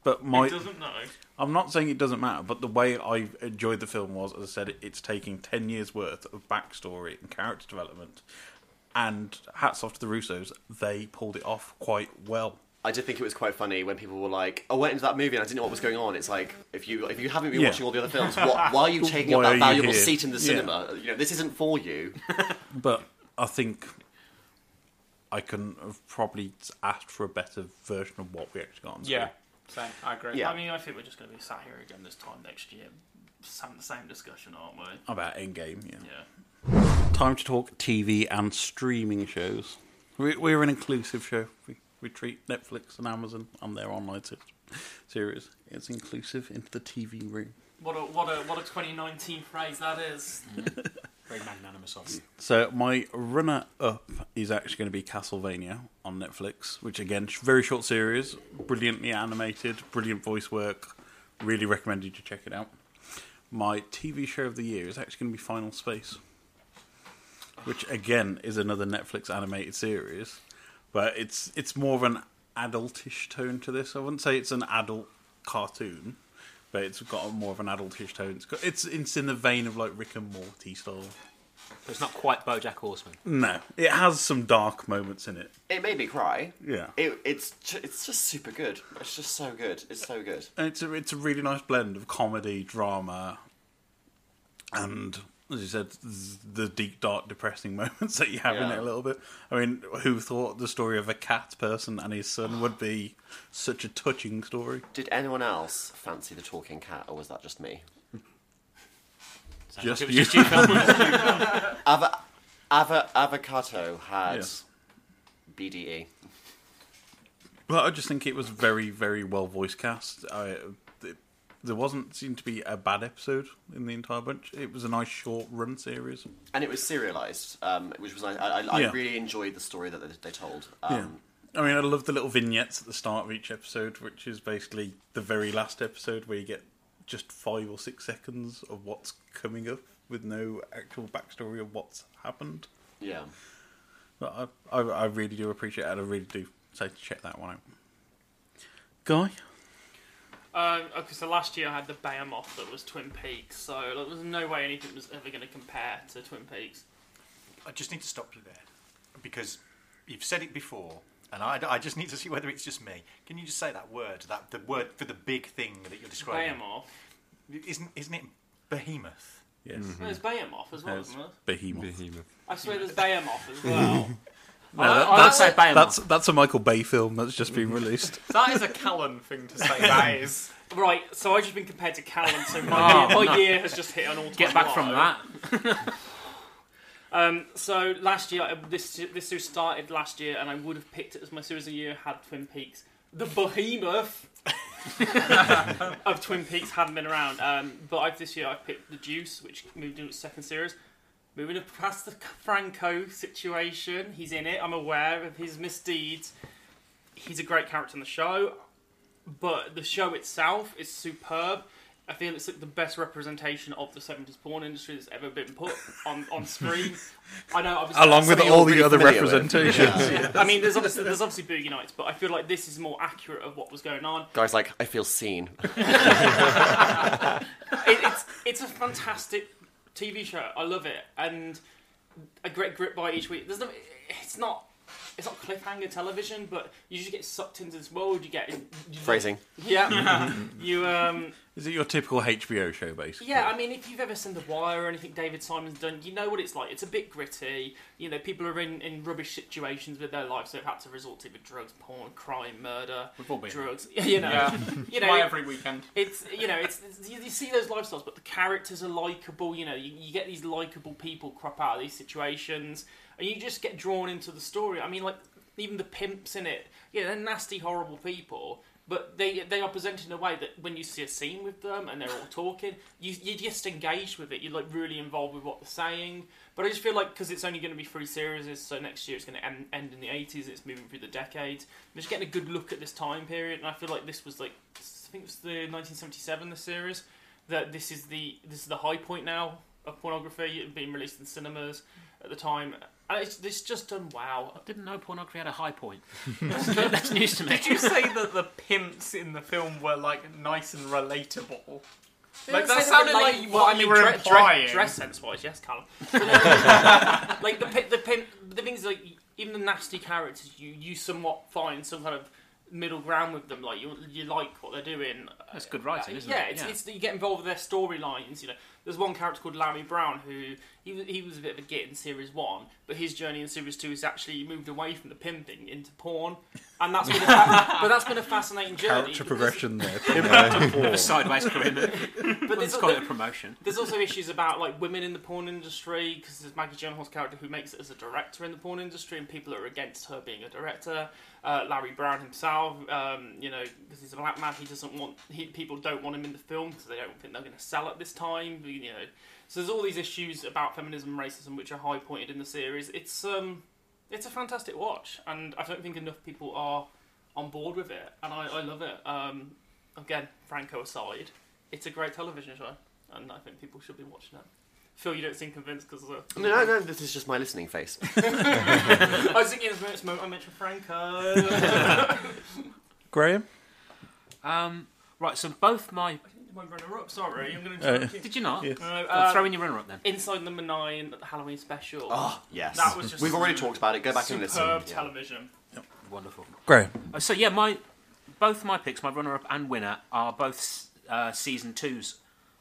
But my, it doesn't know. I'm not saying it doesn't matter, but the way I enjoyed the film was, as I said, it's taking ten years worth of backstory and character development, and hats off to the Russos, they pulled it off quite well. I did think it was quite funny when people were like, "I went into that movie and I didn't know what was going on." It's like if you if you haven't been Yeah. watching all the other films, what, why are you taking up that valuable here? seat in the Yeah. cinema? You know, this isn't for you. But I think I couldn't have probably asked for a better version of what we actually got on screen. yeah, same. I agree. Yeah. I mean, I think we're just going to be sat here again this time next year, having the same discussion, aren't we? About Endgame, yeah. Yeah. Time to talk TV and streaming shows. We, we're an inclusive show. We, we treat Netflix and Amazon and their online se- series. It's inclusive into the TV room. What a what a what a 2019 phrase that is. Very magnanimous of you. So my runner-up is actually going to be Castlevania on Netflix, which again, very short series, brilliantly animated, brilliant voice work. Really recommend you to check it out. My TV show of the year is actually going to be Final Space, which again is another Netflix animated series, but it's it's more of an adultish tone to this. I wouldn't say it's an adult cartoon, but it's got more of an adultish tone. It's got, it's it's in the vein of like Rick and Morty style. It's not quite BoJack Horseman. No, it has some dark moments in it. It made me cry. Yeah. It, it's ju- it's just super good. It's just so good. It's so good. And it's a it's a really nice blend of comedy, drama, and as you said, the deep, dark, depressing moments that you have in it a little bit. I mean, who thought the story of a cat person and his son would be such a touching story? Did anyone else fancy the talking cat, or was that just me? Just like it was you. just you, Ava, Ava, Avocato had Yes. BDE. Well, I just think it was very, very well voice cast. I, th- there wasn't seemed to be a bad episode in the entire bunch. It was a nice short run series. And it was serialized, um, which was nice. I, I, I really enjoyed the story that they, they told. Um, yeah. I mean, I love the little vignettes at the start of each episode, which is basically the very last episode where you get just five or six seconds of what's coming up with no actual backstory of what's happened. yeah. But I, I, I really do appreciate it. I really do say to check that one out. Guy? Um, okay, so last year I had the Behemoth that was Twin Peaks, so like, there was no way anything was ever going to compare to Twin Peaks. I just need to stop you there because you've said it before, and I, I just need to see whether it's just me. Can you just say that word, that the word for the big thing that you're describing? Behemoth. Isn't isn't it behemoth? Yes. There's Behemoth as well, There's isn't there? Behemoth. Behemoth. I swear there's Behemoth as well. No, that- I- that's, say Behemoth. that's, that's a Michael Bay film that's just been released. That is a Callum thing to say. That is. Right, so I've just been compared to Callum, so my, Oh, year, my no. year has just hit an all-time Get back from that. Um, so last year, uh, this this series started last year, and I would have picked it as my series of the year had Twin Peaks. The behemoth of Twin Peaks hadn't been around, um, but I've, this year I've picked The Deuce, which moved into its second series. Moving past the Franco situation, he's in it. I'm aware of his misdeeds. He's a great character in the show, but the show itself is superb. I feel it's like the best representation of the 70s porn industry that's ever been put on, on screen. I know, obviously, Along with all you're the other familiar with. representations. Yeah. I mean, there's obviously there's obviously boogie nights, but I feel like this is more accurate of what was going on. Guys, like, I feel seen. It, it's it's a fantastic TV show. I love it, and a great grip by each week. There's no, it's not it's not cliffhanger television, but you just get sucked into this world. You get you, Phrasing. Yeah, you um. Is it your typical HBO show, basically? Yeah, I mean, if you've ever seen The Wire or anything David Simon's done, you know what it's like. It's a bit gritty. You know, people are in, in rubbish situations with their lives, so they've had to resort to with drugs, porn, crime, murder, We've all been drugs. You know, Yeah. you know, Why every weekend? it's you know, it's, it's you, you see those lifestyles, but the characters are likable. You know, you, you get these likable people crop out of these situations, and you just get drawn into the story. I mean, like even the pimps in it, yeah, they're nasty, horrible people. But they they are presented in a way that when you see a scene with them and they're all talking, you you just engaged with it. You're like really involved with what they're saying. But I just feel like because it's only going to be three series, so next year it's going to end, end in the 80s. It's moving through the decades. I'm just getting a good look at this time period, and I feel like this was like I think it was the 1977 the series that this is the this is the high point now of pornography being released in cinemas at the time. And it's, it's just done wow. I didn't know pornography had a high point. That's, that's news to me. Did you say that the pimps in the film were like nice and relatable? Like They that say sounded they're like relate- what you were dre- dre- implying. dress sense wise, yes, Callum. Like the pi- the pimp, the thing is like even the nasty characters, you you somewhat find some kind of middle ground with them. Like you you like what they're doing. That's good writing, uh, isn't yeah, it? it's, Yeah. it's that you get involved with their storylines. You know, there's one character called Larry Brown who he was, he was a bit of a git in series one, but his journey in series two is actually moved away from the pimping into porn, and that's been a but that's been a fascinating journey. Character because- progression there. Bit of a sideways career. But Let's there's, call it a promotion. there's also issues about like women in the porn industry because there's Maggie Gyllenhaal's character who makes it as a director in the porn industry, and people are against her being a director. Uh, Larry Brown himself, um, you know, because he's a black man, he doesn't want he, people don't want him in the film because they don't think they're going to sell at this time. You know, so there's all these issues about feminism, and racism, which are high pointed in the series. It's um, it's a fantastic watch, and I don't think enough people are on board with it, and I, I love it. Um, again, Franco aside, it's a great television show, and I think people should be watching it. Phil, you don't seem convinced because of the. No, no, no, this is just my listening face. I was thinking at this moment I mentioned Franco. Graham? Um, right, so both my my runner-up. Sorry, I'm going Uh, to. Did you not? Yeah. No, Well, um, throw in your runner-up then. Inside Number Nine, the Halloween special. Oh, yes. that was just We've already talked about it. Go back and superb listen. Yeah. television. Wonderful. Great. Uh, So yeah, my both my picks, my runner-up and winner, are both uh, season twos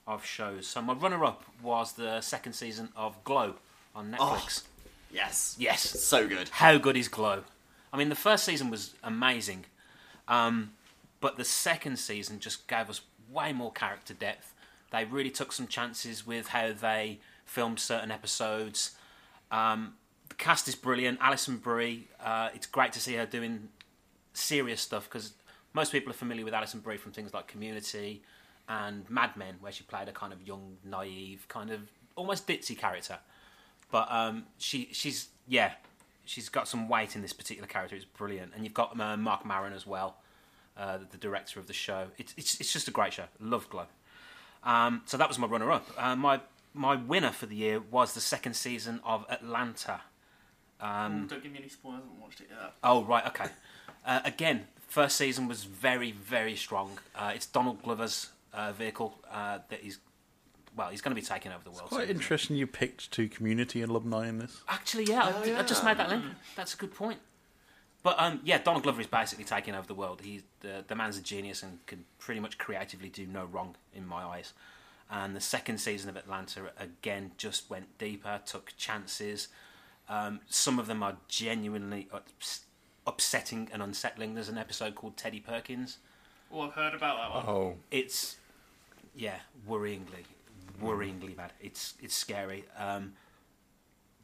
of shows. So my runner-up was the second season of Glow on Netflix. Yes. Yes. So good. How good is Glow? I mean, the first season was amazing, um, but the second season just gave us way more character depth. They really took some chances with how they filmed certain episodes. Um, the cast is brilliant. Alison Brie, uh, it's great to see her doing serious stuff because most people are familiar with Alison Brie from things like Community and Mad Men, where she played a kind of young, naive, kind of almost ditzy character. But um, she she's yeah, she's got some weight in this particular character. It's brilliant, and you've got uh, Marc Maron as well, uh, the director of the show. It's it's it's just a great show. Love Glow. Um, so that was my runner-up. Uh, my my winner for the year was the second season of Atlanta. Um, Don't give me any spoilers. I haven't watched it yet. Oh right, okay. Uh, again, first season was very, very strong. Uh, it's Donald Glover's uh, vehicle uh, that he's well, he's going to be taking over the world. Quite soon. interesting you picked two community alumni in this. Actually, yeah, Oh, I, I just made that link. That's a good point. But um, yeah, Donald Glover is basically taking over the world. He's the, the man's a genius and can pretty much creatively do no wrong in my eyes. And the second season of Atlanta again just went deeper, took chances. Um, some of them are genuinely ups- upsetting and unsettling. There's an episode called Teddy Perkins. Oh, I've heard about that one. Oh, It's yeah, worryingly, worryingly bad. It's it's scary. Um,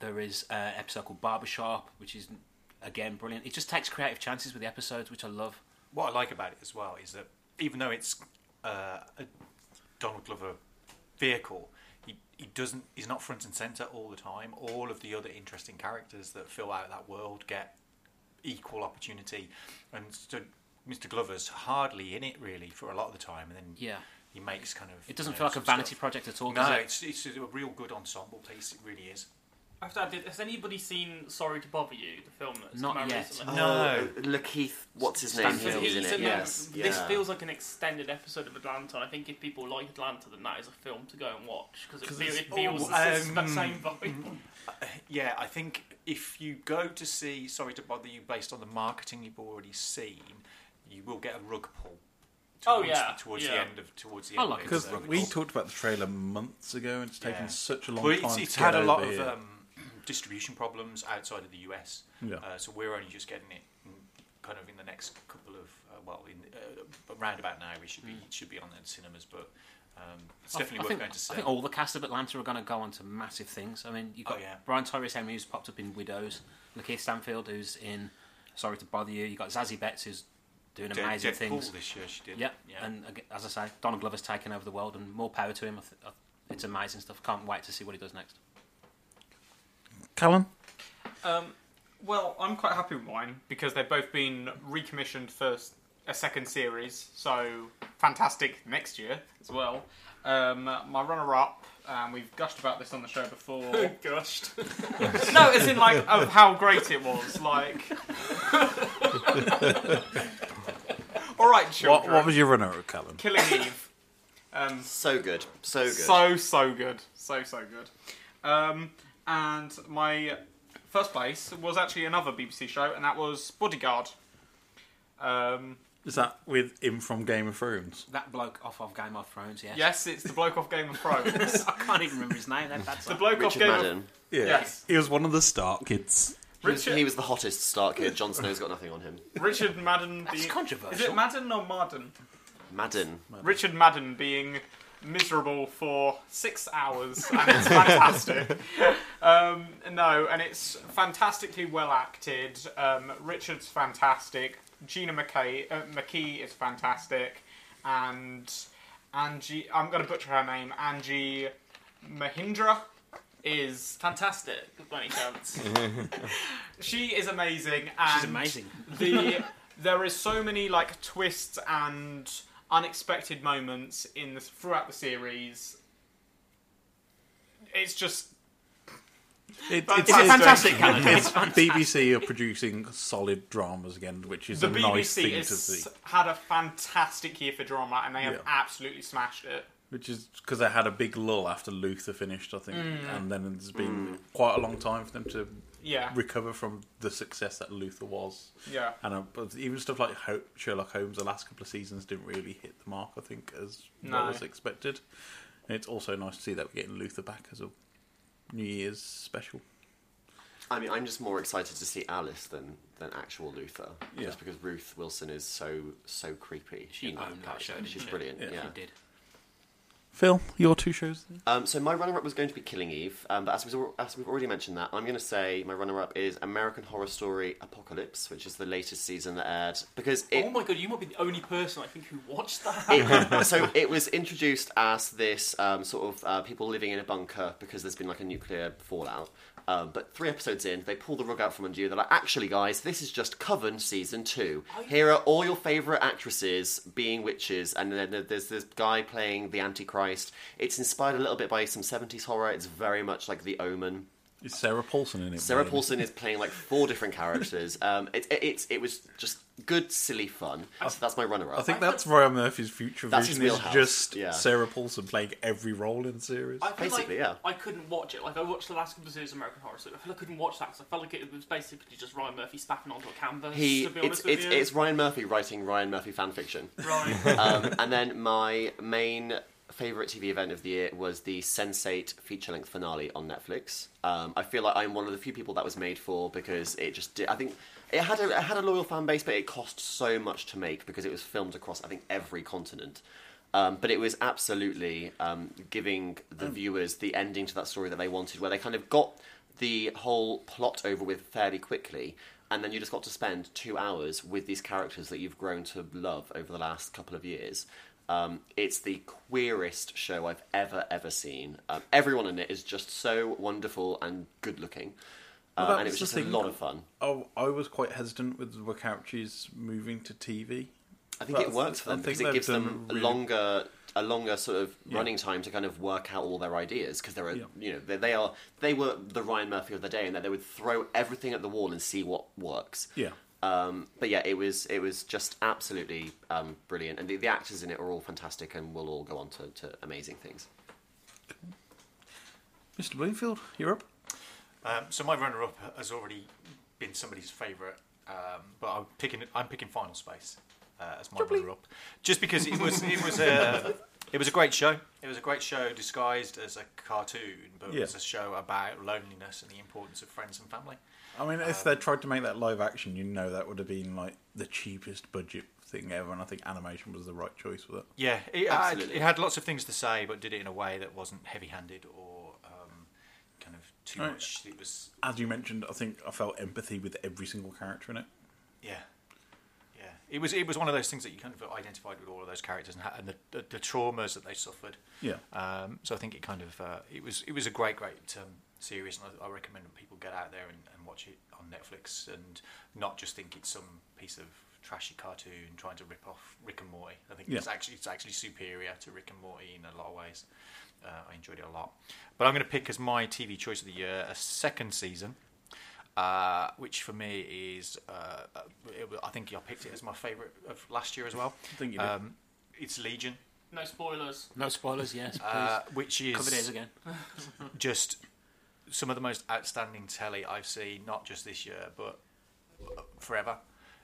there is an episode called Barbershop, which is again brilliant. It just takes creative chances with the episodes, which I love. What I like about it as well is that even though it's uh, a Donald Glover vehicle, he, he doesn't. He's not front and center all the time. All of the other interesting characters that fill out that world get equal opportunity, and so Mr. Glover's hardly in it really for a lot of the time, and then Yeah. he makes kind of. It doesn't you feel like a vanity stuff. project at all. does No, it? it's it's a real good ensemble piece. It really is. After that, did, has anybody seen Sorry to Bother You, the film that's Not come out yet. recently? No. Oh, LaKeith, what's his Stanfield. name? He's in it. in Yes. This yeah. feels like an extended episode of Atlanta. I think if people like Atlanta, then that is a film to go and watch because it, 'Cause feel, it's- it feels oh, the um, that same vibe. Yeah, I think if you go to see Sorry to Bother You based on the marketing you've already seen, you will get a rug pull. Oh, Towards, yeah, towards yeah. the end of towards the I end. like of it. it. Because So we it's- talked about the trailer months ago, and it's taken Yeah. such a long Well, time it's, to it's get had a lot over of here. um, distribution problems outside of the US. Yeah. Uh, so we're only just getting it in, kind of in the next couple of uh, well, in uh, around about now we should be it should be on the cinemas, but um, it's definitely I worth think, going to see. I think all the cast of Atlanta are going to go on to massive things. I mean, you've got Oh, yeah. Brian Tyree Henry who's popped up in Widows, LaKeith Stanfield who's in Sorry to Bother You. You've got Zazie Beetz who's doing De- amazing Deadpool things. this year she did. Yeah, yeah. and as I say, Donald Glover's taken over the world, and more power to him. I th- I, it's amazing stuff. Can't wait to see what he does next. Callum? Um, well, I'm quite happy with mine because they've both been recommissioned for a second series, so fantastic next year as well. Um, my runner-up, um, we've gushed about this on the show before. Gushed. no, as in like of how great it was. Like, all right, What, children. what was your runner up, Callum? Killing Eve? Um, So good. So good. So so good, so so good. Um, and my first place was actually another BBC show, and that was Bodyguard. Um, Is that with him from Game of Thrones? That bloke off of Game of Thrones, yes. yes, it's the bloke off Game of Thrones. I can't even remember his name. That, that's the bloke off Richard Game Madden. of Yeah. Yes. He was one of the Stark kids. He was, Richard- he was the hottest Stark kid. Jon Snow's got nothing on him. Richard Madden. That's being, controversial. Is it Madden or Madden? Madden. Richard Madden being miserable for six hours, and it's fantastic. um, no, and it's fantastically well acted. Um, Richard's fantastic. Gina McKay, uh, McKee is fantastic, and Angie. I'm going to butcher her name. Angie Mahindra is Fantastic, by any chance. she is amazing. And She's amazing. the there is so many like twists and unexpected moments in the throughout the series. It's just It, It's a fantastic calendar. It's It's fantastic. BBC are producing solid dramas again, which is The a BBC nice thing has to see. had a fantastic year for drama, and they have Yeah. absolutely smashed it. Which is because they had a big lull after Luther finished, I think, Mm. and then it's been quite a long time for them to Yeah. recover from the success that Luther was. Yeah. and uh, even stuff like Ho- Sherlock Holmes, the last couple of seasons didn't really hit the mark, I think, as No. well as expected. And it's also nice to see that we're getting Luther back as a New Year's special. I mean, I'm just more excited to see Alice than than actual Luther, Yeah. just because Ruth Wilson is so so creepy. She in that owned that show, She's she? brilliant. Yeah. Yeah, She did. Phil, your two shows. Um, so my runner-up was going to be Killing Eve, um, but as we've, as we've already mentioned that, I'm going to say my runner-up is American Horror Story Apocalypse, which is the latest season that aired because it, oh my god, you might be the only person I think who watched that. it, so it was introduced as this um, sort of uh, people living in a bunker because there's been like a nuclear fallout. Um, but three episodes in, they pull the rug out from under you. They're like, actually, guys, this is just Coven season two. Here are all your favourite actresses being witches, and then there's this guy playing the Antichrist. It's inspired a little bit by some 70s horror. It's very much like The Omen. Is Sarah Paulson in it? Sarah by Paulson is playing like four different characters. Um, it, it, it's it was just good, silly fun. So that's my runner-up. I think that's Ryan Murphy's future That's vision is just yeah. Sarah Paulson playing every role in the series. I feel Basically, like yeah. I couldn't watch it. Like I watched the last couple of series of American Horror Story. I feel I couldn't watch that because I felt like it was basically just Ryan Murphy spaffing onto a canvas. He, to be it's, honest with it's, you. it's Ryan Murphy writing Ryan Murphy fan fiction. Right. um, and then my main favourite TV event of the year was the Sense8 feature length finale on Netflix. Um, I feel like I'm one of the few people that was made for because it just did. I think it had a, it had a loyal fan base, but it cost so much to make because it was filmed across I think every continent. Um, but it was absolutely um, giving the viewers the ending to that story that they wanted, where they kind of got the whole plot over with fairly quickly, and then you just got to spend two hours with these characters that you've grown to love over the last couple of years. Um, it's the queerest show I've ever ever seen. Um, everyone in it is just so wonderful and good looking, uh, Well, and it was just a lot of fun. Oh, I was quite hesitant with the Wachowskis moving to TV. I think it works for them because it gives them a really- longer a longer sort of Yeah. running time to kind of work out all their ideas because they're a, Yeah. you know they, they are they were the Ryan Murphy of the day and that they would throw everything at the wall and see what works. Yeah. Um, but yeah, it was it was just absolutely um, brilliant, and the, the actors in it are all fantastic, and will all go on to, to amazing things. Mr. Bloomfield, you're up. Um, so my runner-up has already been somebody's favourite, um, but I'm picking I'm picking Final Space uh, as my runner-up, just because it was it was a it was a great show. It was a great show disguised as a cartoon, but it was a show about loneliness and the importance of friends and family. I mean, if Um, they tried to make that live action, you know that would have been like the cheapest budget thing ever, and I think animation was the right choice for that. Yeah, it, had, Absolutely. it had lots of things to say, but did it in a way that wasn't heavy-handed or um, kind of too Right. much. It was As you mentioned, I think I felt empathy with every single character in it. Yeah, yeah. It was it was one of those things that you kind of identified with all of those characters and, and the, the the traumas that they suffered. Yeah. Um, so I think it kind of uh, it was it was a great great um, series, and I, I recommend that people get out there and, and watch it on Netflix and not just think it's some piece of trashy cartoon trying to rip off Rick and Morty. I think Yeah. it's actually it's actually superior to Rick and Morty in a lot of ways. Uh, I enjoyed it a lot. But I'm going to pick as my TV choice of the year a second season uh, which for me is uh, it, I think I picked it as my favourite of last year as well. I think you did. Um, it's Legion, No spoilers. No spoilers, yes. Please. uh, which is Covered ears again. just some of the most outstanding telly I've seen, not just this year, but forever.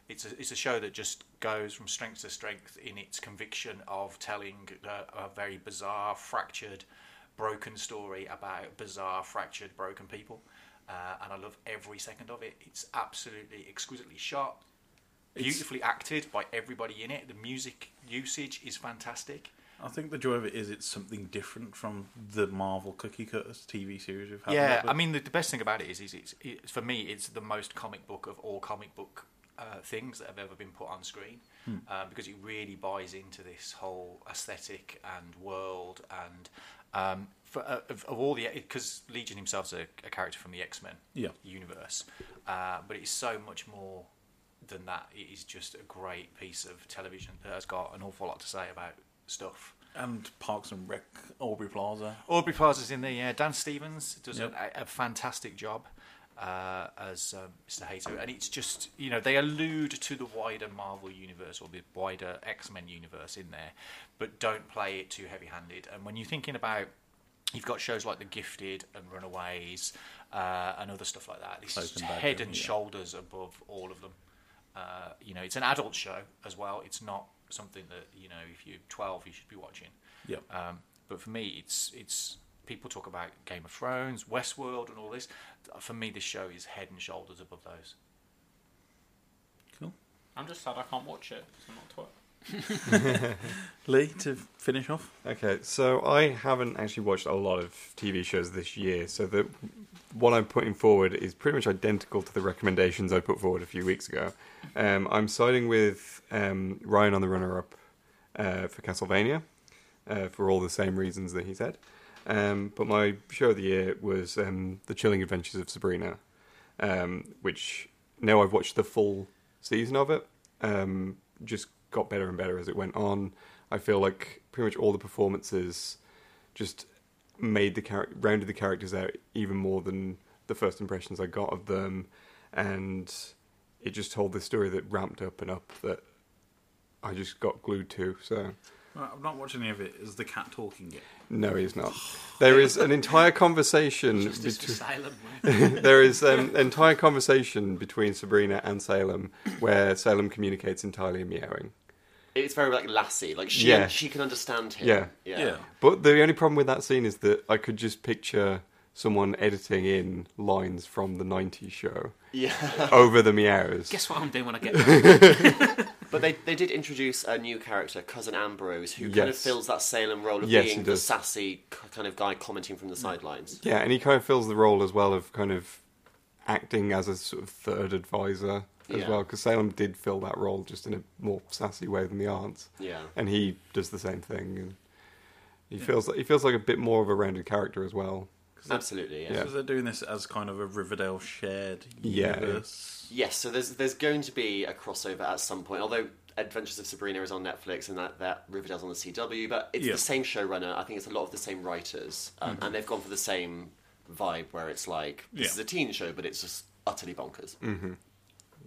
It's a, it's a show that just goes from strength to strength in its conviction of telling a, a very bizarre, fractured, broken story about bizarre, fractured, broken people. Uh, and I love every second of it. It's absolutely exquisitely shot, beautifully acted by everybody in it. The music usage is fantastic. I think the joy of it is it's something different from the Marvel cookie cutters TV series we've had. Yeah. I mean the, the best thing about it is, is it's, it's for me it's the most comic book of all comic book uh, things that have ever been put on screen Hmm. uh, because it really buys into this whole aesthetic and world and um, for, uh, of, of all the because Legion himself's a, a character from the X Men Yeah. universe, uh, but it's so much more than that. It is just a great piece of television that has got an awful lot to say about stuff. And Parks and Rec, Aubrey Plaza. Aubrey Plaza's in there, yeah. Dan Stevens does Yep. a, a fantastic job uh, as um, Mr. Hato, and it's just you know they allude to the wider Marvel universe or the wider X Men universe in there, but don't play it too heavy-handed. And when you're thinking about You've got shows like The Gifted and Runaways uh, and other stuff like that. This is head and yeah. shoulders above all of them. Uh, you know, it's an adult show as well. It's not something that you know if you're 12 you should be watching. Yep. Um, but for me, it's it's people talk about Game of Thrones, Westworld, and all this. For me, this show is head and shoulders above those. Cool. I'm just sad I can't watch it. 'cause I'm not a twat. Lee, to finish off. Okay, so I haven't actually watched a lot of TV shows this year, so the what I'm putting forward is pretty much identical to the recommendations I put forward a few weeks ago. Um, I'm siding with um, Ryan on the runner-up uh, for Castlevania uh, for all the same reasons that he said. Um, but my show of the year was um, The Chilling Adventures of Sabrina, um, which now I've watched the full season of it. Um, just got better and better as it went on. I feel like pretty much all the performances just made the char- rounded the characters out even more than the first impressions I got of them, and it just told this story that ramped up and up that I just got glued to. So I'm not watching any of it. Is the cat talking yet? no, he's not. There is an entire conversation between. Salem, there is an entire conversation between Sabrina and Salem where Salem communicates entirely in meowing. It's very like Lassie. Like she Yeah. she can understand him. Yeah. Yeah. Yeah. But the only problem with that scene is that I could just picture someone editing in lines from the 90s show Yeah. over the meows. Guess what I'm doing when I get back? But they, they did introduce a new character, Cousin Ambrose, who kind of Yes. fills that Salem role of Yes, being he the does. sassy k- kind of guy commenting from the sidelines. Yeah, and he kind of fills the role as well of kind of acting as a sort of third advisor as Yeah. well, because Salem did fill that role just in a more sassy way than the aunts. Yeah. and he does the same thing, and he feels like he feels like a bit more of a rounded character as well. Absolutely, yeah. Yeah. So they're doing this as kind of a Riverdale shared Yeah. universe. Yes, so there's there's going to be a crossover at some point. Although Adventures of Sabrina is on Netflix and that, that Riverdale's on the CW, but it's Yeah. the same showrunner. I think it's a lot of the same writers, um, and they've gone for the same vibe where it's like this Yeah. is a teen show, but it's just utterly bonkers. hmm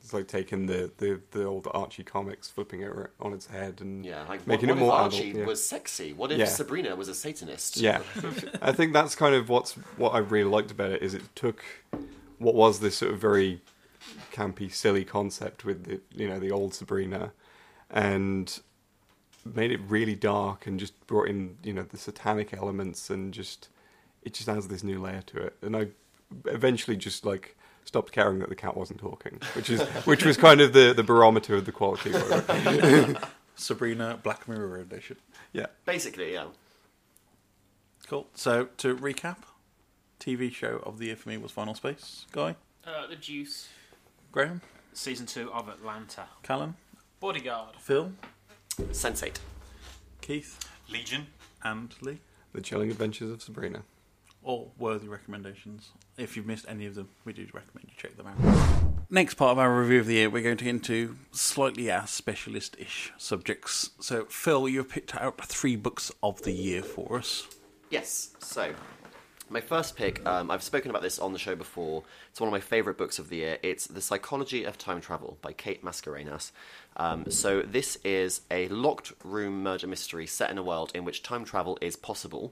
It's like taking the, the, the old Archie comics, flipping it on its head, and Yeah, like making what, it more if adult. Archie yeah. was sexy? What if Yeah. Sabrina was a Satanist? Yeah, I think that's kind of what's what I really liked about it is it took what was this sort of very campy, silly concept with the you know the old Sabrina, and made it really dark and just brought in you know the satanic elements and just it just adds this new layer to it. And I eventually just like stopped caring that the cat wasn't talking, which is which was kind of the the barometer of the quality. of it. Sabrina Black Mirror edition. yeah. Basically, yeah. Cool. So to recap, TV show of the year for me was Final Space. Guy, Uh, the Deuce. Graham, Season two of Atlanta. Callum, Bodyguard. Phil, Sense8. Keith, Legion. and Lee. The Chilling Adventures of Sabrina. All worthy recommendations. If you've missed any of them, we do recommend you check them out. Next part of our review of the year, we're going to get into slightly our specialist ish subjects. So, Phil, you've picked out three books of the year for us. Yes. So, my first pick, um, I've spoken about this on the show before. It's one of my favourite books of the year. It's The Psychology of Time Travel by Kate Mascarenhas. Um, so, this is a locked room murder mystery set in a world in which time travel is possible.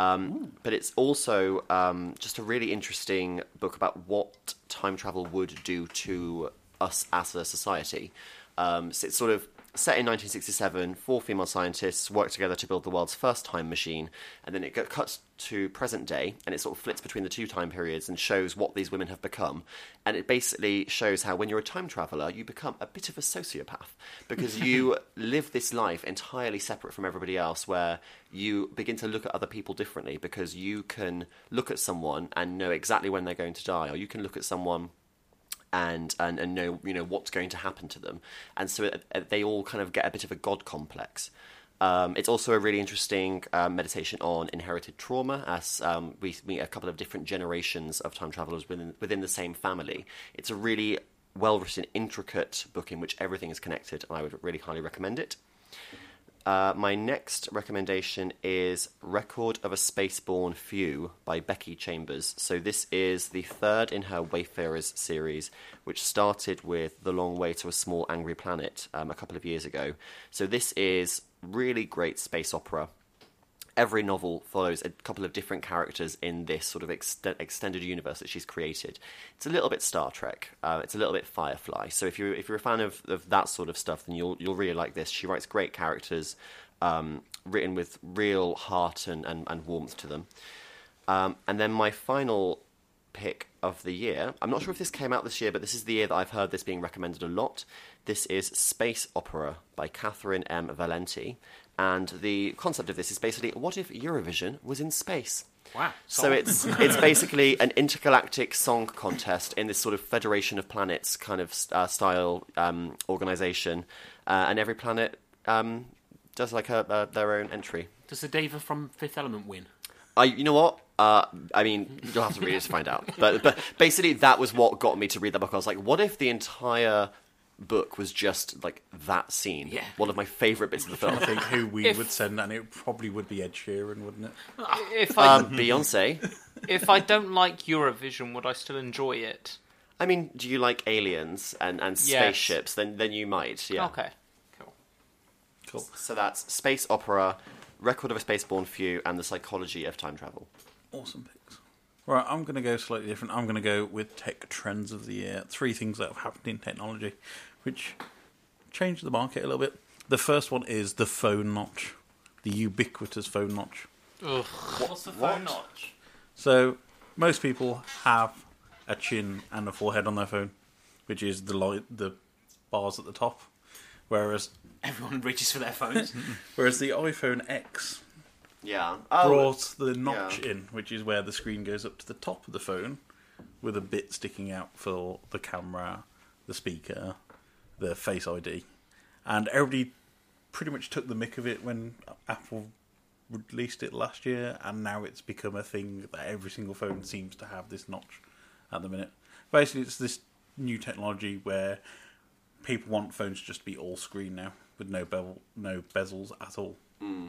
Um, but it's also um, just a really interesting book about what time travel would do to us as a society. Um, so it's sort of set in 1967. Four female scientists work together to build the world's first time machine, and then it cuts to present day, and it sort of flits between the two time periods and shows what these women have become. And it basically shows how when you're a time traveler, you become a bit of a sociopath because you live this life entirely separate from everybody else, where you begin to look at other people differently because you can look at someone and know exactly when they're going to die, or you can look at someone and and, and know you know what's going to happen to them, and so it, it- they all kind of get a bit of a god complex. Um, it's also a really interesting um, meditation on inherited trauma, as um, we meet a couple of different generations of time travelers within within the same family. It's a really well written, intricate book in which everything is connected, and I would really highly recommend it. Uh, my next recommendation is Record of a Spaceborne Few by Becky Chambers. So, this is the third in her Wayfarers series, which started with The Long Way to a Small Angry Planet um, a couple of years ago. So, this is really great space opera every novel follows a couple of different characters in this sort of ext- extended universe that she's created. It's a little bit Star Trek. Uh, it's a little bit Firefly. So if you if you're a fan of, of that sort of stuff, then you'll you'll really like this. She writes great characters, um, written with real heart and, and, and warmth to them. Um, and then my final pick of the year. I'm not sure if this came out this year, but this is the year that I've heard this being recommended a lot. This is Space Opera by Catherynne M. Valente. And the concept of this is basically what if Eurovision was in space? Wow. So it's it's basically an intergalactic song contest in this sort of Federation of Planets kind of uh, style um, organization, uh, and every planet um, does like a, their own entry. Does the Diva from Fifth Element win? I, you know what? Uh, I mean, you'll have to read it to find out. But but basically, that was what got me to read that book. I was like, what if the entire book was just like that scene? Yeah. One of my favorite bits of the film. I think who we If- would send, and it probably would be Ed Sheeran, wouldn't it? If I Um, Beyonce. if I don't like Eurovision, would I still enjoy it? I mean, do you like aliens and, and Yes. spaceships? Then then you might. Yeah. Okay. Cool. Cool. So that's space opera, record of a spaceborne few, and the psychology of time travel. Awesome picks. Right, I'm going to go slightly different. I'm going to go with tech trends of the year. Three things that have happened in technology, which changed the market a little bit. The first one is the phone notch, the ubiquitous phone notch. Ugh. What's the phone notch? So most people have a chin and a forehead on their phone, which is the light, the bars at the top. Whereas Everyone reaches for their phones. whereas the iPhone X Yeah. brought the oh, notch in, which is where the screen goes up to the top of the phone, with a bit sticking out for the camera, the speaker, the Face ID, and everybody pretty much took the mick of it when Apple released it last year, and now it's become a thing that every single phone seems to have this notch at the minute. Basically, it's this new technology where people want phones just to be all screen now, with no bevel, no bezels at all. Hmm.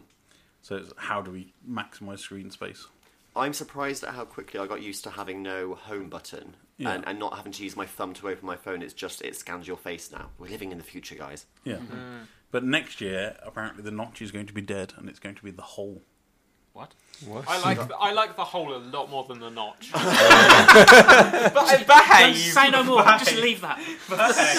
So it's how do we maximise screen space? I'm surprised at how quickly I got used to having no home button Yeah. and, and not having to use my thumb to open my phone. It's just it scans your face now. We're living in the future, guys. Yeah. Mm-hmm. But next year, apparently, the notch is going to be dead, and it's going to be the hole. What? What? I like the, I like the hole a lot more than the notch. but I behave. Say no more. Just leave that.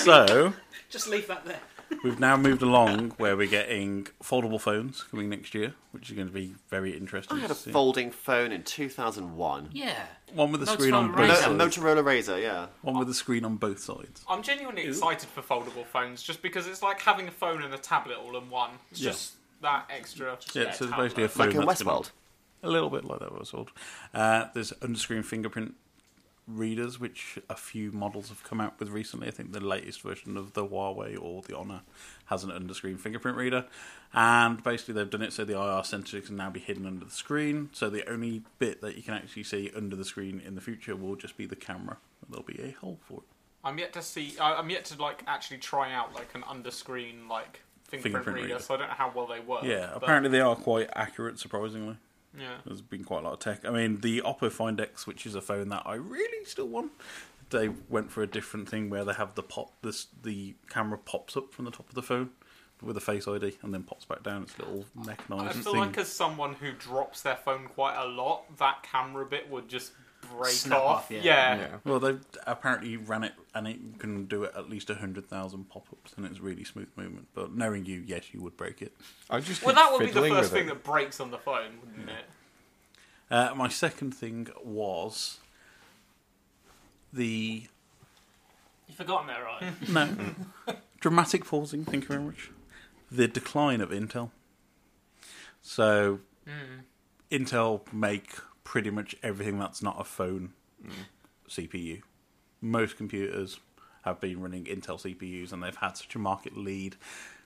So Just leave that there. We've now moved along where we're getting foldable phones coming next year, which is going to be very interesting. I had to a see. folding phone in 2001. Yeah. one with a screen on both No, a Razr. sides. Motorola Razr, yeah. One with a screen on both sides. I'm genuinely excited for foldable phones just because it's like having a phone and a tablet all in one. It's Yeah. just that extra. Yeah, so it's tablet. basically a phone Like in that's gonna- Westworld. A little bit like that was sold. Uh, there's under-screen fingerprint readers, which a few models have come out with recently. I think the latest version of the Huawei or the Honor has an under-screen fingerprint reader, and basically they've done it so the IR sensor can now be hidden under the screen. So the only bit that you can actually see under the screen in the future will just be the camera. There'll be a hole for it. I'm yet to see. I'm yet to like actually try out like an underscreen like fingerprint, Fingerprint reader, reader. so I don't know how well they work. Yeah, apparently they are quite accurate, surprisingly. Yeah. There's been quite a lot of tech. I mean, the Oppo Find X, which is a phone that I really still want, they went for a different thing where they have the pop, this the camera pops up from the top of the phone with a Face ID and then pops back down. It's a little mechanized. I feel thing. like as someone who drops their phone quite a lot, that camera bit would just break Snap off. off, yeah. yeah. Well, they apparently ran it, and it can do it at least hundred thousand pop-ups, and it's really smooth movement. But knowing you, yes, you would break it. I just Well, keep that would be the fiddling first with thing it. that breaks on the phone, wouldn't it? Uh, my second thing was the You've forgotten that, right? No. Dramatic pausing, thank you very much. The decline of Intel. So, Intel make pretty much everything that's not a phone mm. CPU. Most computers have been running Intel CPUs and they've had such a market lead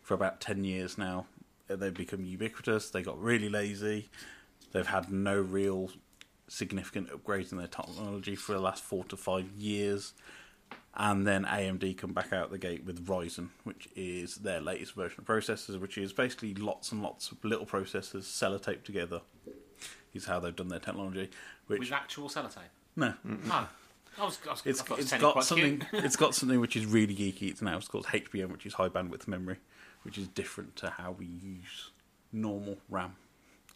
for about 10 years now. They've become ubiquitous, they got really lazy, they've had no real significant upgrades in their technology for the last four to five years and then AMD come back out the gate with Ryzen, which is their latest version of processors, which is basically lots and lots of little processors sellotaped together. Is how they've done their technology. Which With actual sellotape. no, Oh. I was, I was, it's I it's got something. it's got something which is really geeky. It's now it's called HBM, which is high bandwidth memory, which is different to how we use normal RAM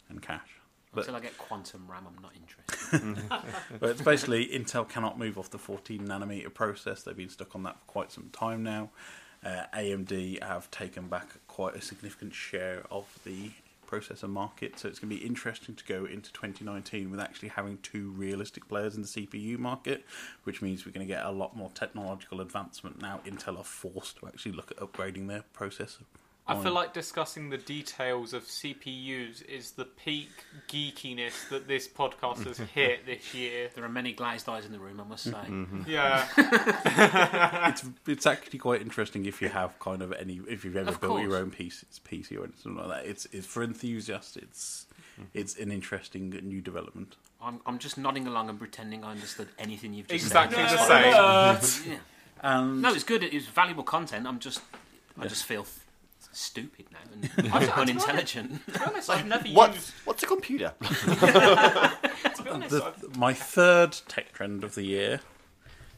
and cache. But Until I get quantum RAM, I'm not interested. but it's basically Intel cannot move off the 14 nanometer process. They've been stuck on that for quite some time now. Uh, AMD have taken back quite a significant share of the processor market, so it's going to be interesting to go into 2019 with actually having two realistic players in the CPU market, which means we're going to get a lot more technological advancement. Now Intel are forced to actually look at upgrading their processor. I feel like discussing the details of CPUs is the peak geekiness that this podcast has hit this year. There are many glazed eyes in the room, I must say. Mm-hmm. Yeah. it's it's actually quite interesting if you have kind of any if you've ever Of built your course. own piece it's PC or anything like that. It's it's for enthusiasts. It's mm-hmm. it's an interesting new development. I'm, I'm just nodding along and pretending I understood anything you've just Exactly said. the same. Yeah. And No, it's good. It's valuable content. I'm just, I Yeah. just feel th- stupid now and unintelligent. To be honest, I've never What? used. What's a computer? To be honest, the, I've, my third tech trend of the year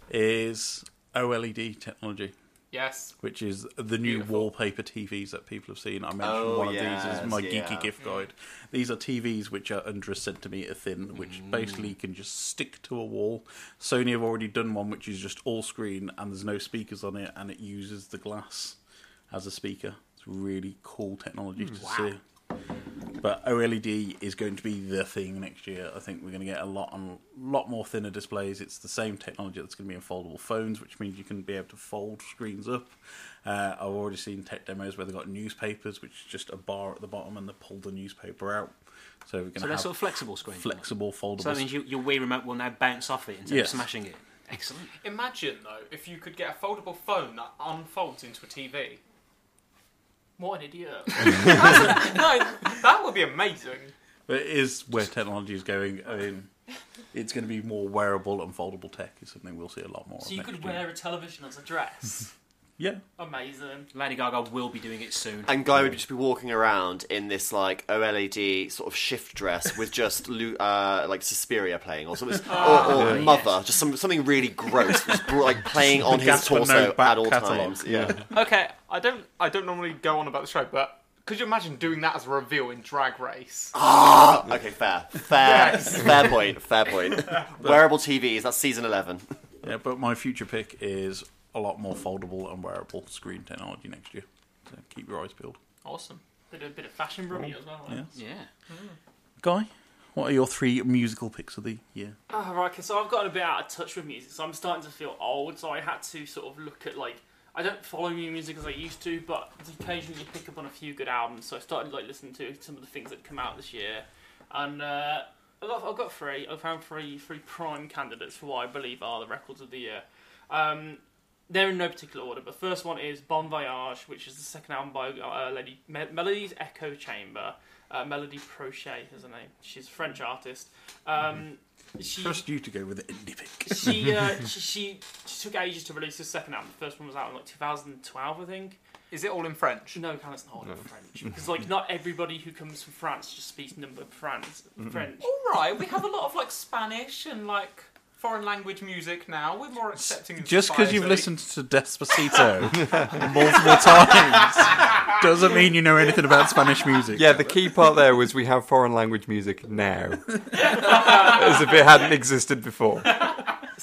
is OLED technology. Yes. which is the new Beautiful. wallpaper TVs that people have seen. I mentioned Oh, one of these yes, as my yeah. geeky gift guide. These are TVs which are under a centimetre thin, which mm. basically can just stick to a wall. Sony have already done one which is just all screen and there's no speakers on it, and it uses the glass as a speaker. It's really cool technology to see. But OLED is going to be the thing next year. I think we're going to get a lot on lot more thinner displays. It's the same technology that's going to be in foldable phones, which means you can be able to fold screens up. Uh, I've already seen tech demos where they've got newspapers, which is just a bar at the bottom, and they pull the newspaper out. So we're going So to they're have sort of flexible screens. flexible foldable. So that means you, your Wii remote will now bounce off it instead Yes. of smashing it. Excellent. Imagine though if you could get a foldable phone that unfolds into a TV. What an idiot. no, that would be amazing. But it is where technology is going. I mean, it's going to be more wearable and foldable tech. Is something we'll see a lot more. So of you next could year. wear a television as a dress. Yeah. Amazing. Lady Gaga will be doing it soon. And Guy would just be walking around in this like OLED sort of shift dress with just Lu- uh, like Suspiria playing or something, or, or yes. Mother, just some, something really gross, just like playing on his Gaspar torso Noé back at all catalogue. times. Yeah. Okay, I don't I don't normally go on about the show, but could you imagine doing that as a reveal in Drag Race? Ah, okay, fair, fair, Yes. fair point, fair point. Wearable TVs. That's season eleven. Yeah, but my future pick is a lot more foldable and wearable screen technology next year. So keep your eyes peeled. Awesome. They did a bit of fashion review as well. Yeah. Yeah. Guy, what are your three musical picks of the year? Oh, right, okay, so I've gotten a bit out of touch with music, so I'm starting to feel old, so I had to sort of look at, like, I don't follow new music as I used to, but occasionally pick up on a few good albums, so I started, like, listening to some of the things that come out this year, and, uh, I've got, I've got three, I've found three, three prime candidates for what I believe are the records of the year. Um, they're in no particular order, but first one is Bon Voyage, which is the second album by uh, Lady Me- Melody's Echo Chamber. Uh, Melody Prochet is her name. She's a French artist. Um, she, Trust you to go with the indie pick. she, uh, she, she she took ages to release the second album. The first one was out in like 2012, I think. Is it all in French? No, it's not all in French because like not everybody who comes from France just speaks number France French. All right, we have a lot of like Spanish and like foreign language music now. We're more accepting. of Just because you've listened to Despacito multiple times doesn't mean you know anything about Spanish music. Yeah, the key part there was we have foreign language music now, as if it hadn't existed before.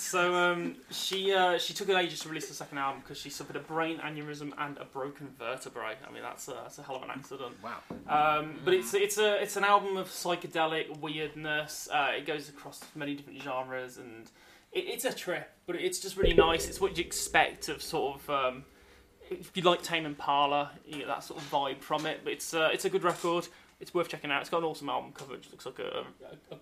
So um, she uh, she took ages to release the second album because she suffered a brain aneurysm and a broken vertebrae. I mean that's a, that's a hell of an accident. Wow. Um, but it's it's a it's an album of psychedelic weirdness. Uh, it goes across many different genres and it, it's a trip. But it's just really nice. It's what you expect of sort of. Um, if you like Tame Impala, you get that sort of vibe from it. But it's uh, it's a good record. It's worth checking out. It's got an awesome album cover. It looks like a, a, a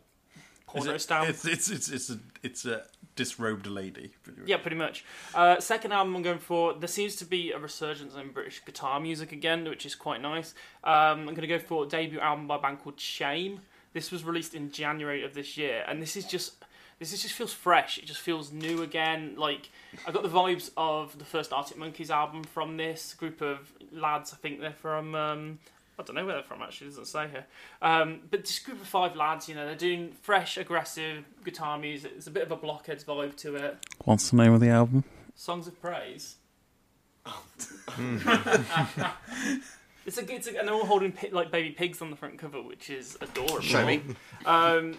porno it- stamp. It's it's it's it's a it's a disrobed lady. pretty much. Yeah, pretty much. Uh, second album I'm going for. There seems to be a resurgence in British guitar music again, which is quite nice. Um, I'm going to go for a debut album by a band called Shame. This was released in January of this year, and this is just This is, just feels fresh. It just feels new again. Like I got the vibes of the first Arctic Monkeys album from this group of lads. I think they're from. Um, I don't know where they're from actually. It doesn't say here. Um, but this group of five lads, you know, they're doing fresh, aggressive guitar music. It's a bit of a blockheads vibe to it. What's the name of the album? Songs of Praise. it's a, it's a, and they're all holding pi- like baby pigs on the front cover, which is adorable. Show me. Um,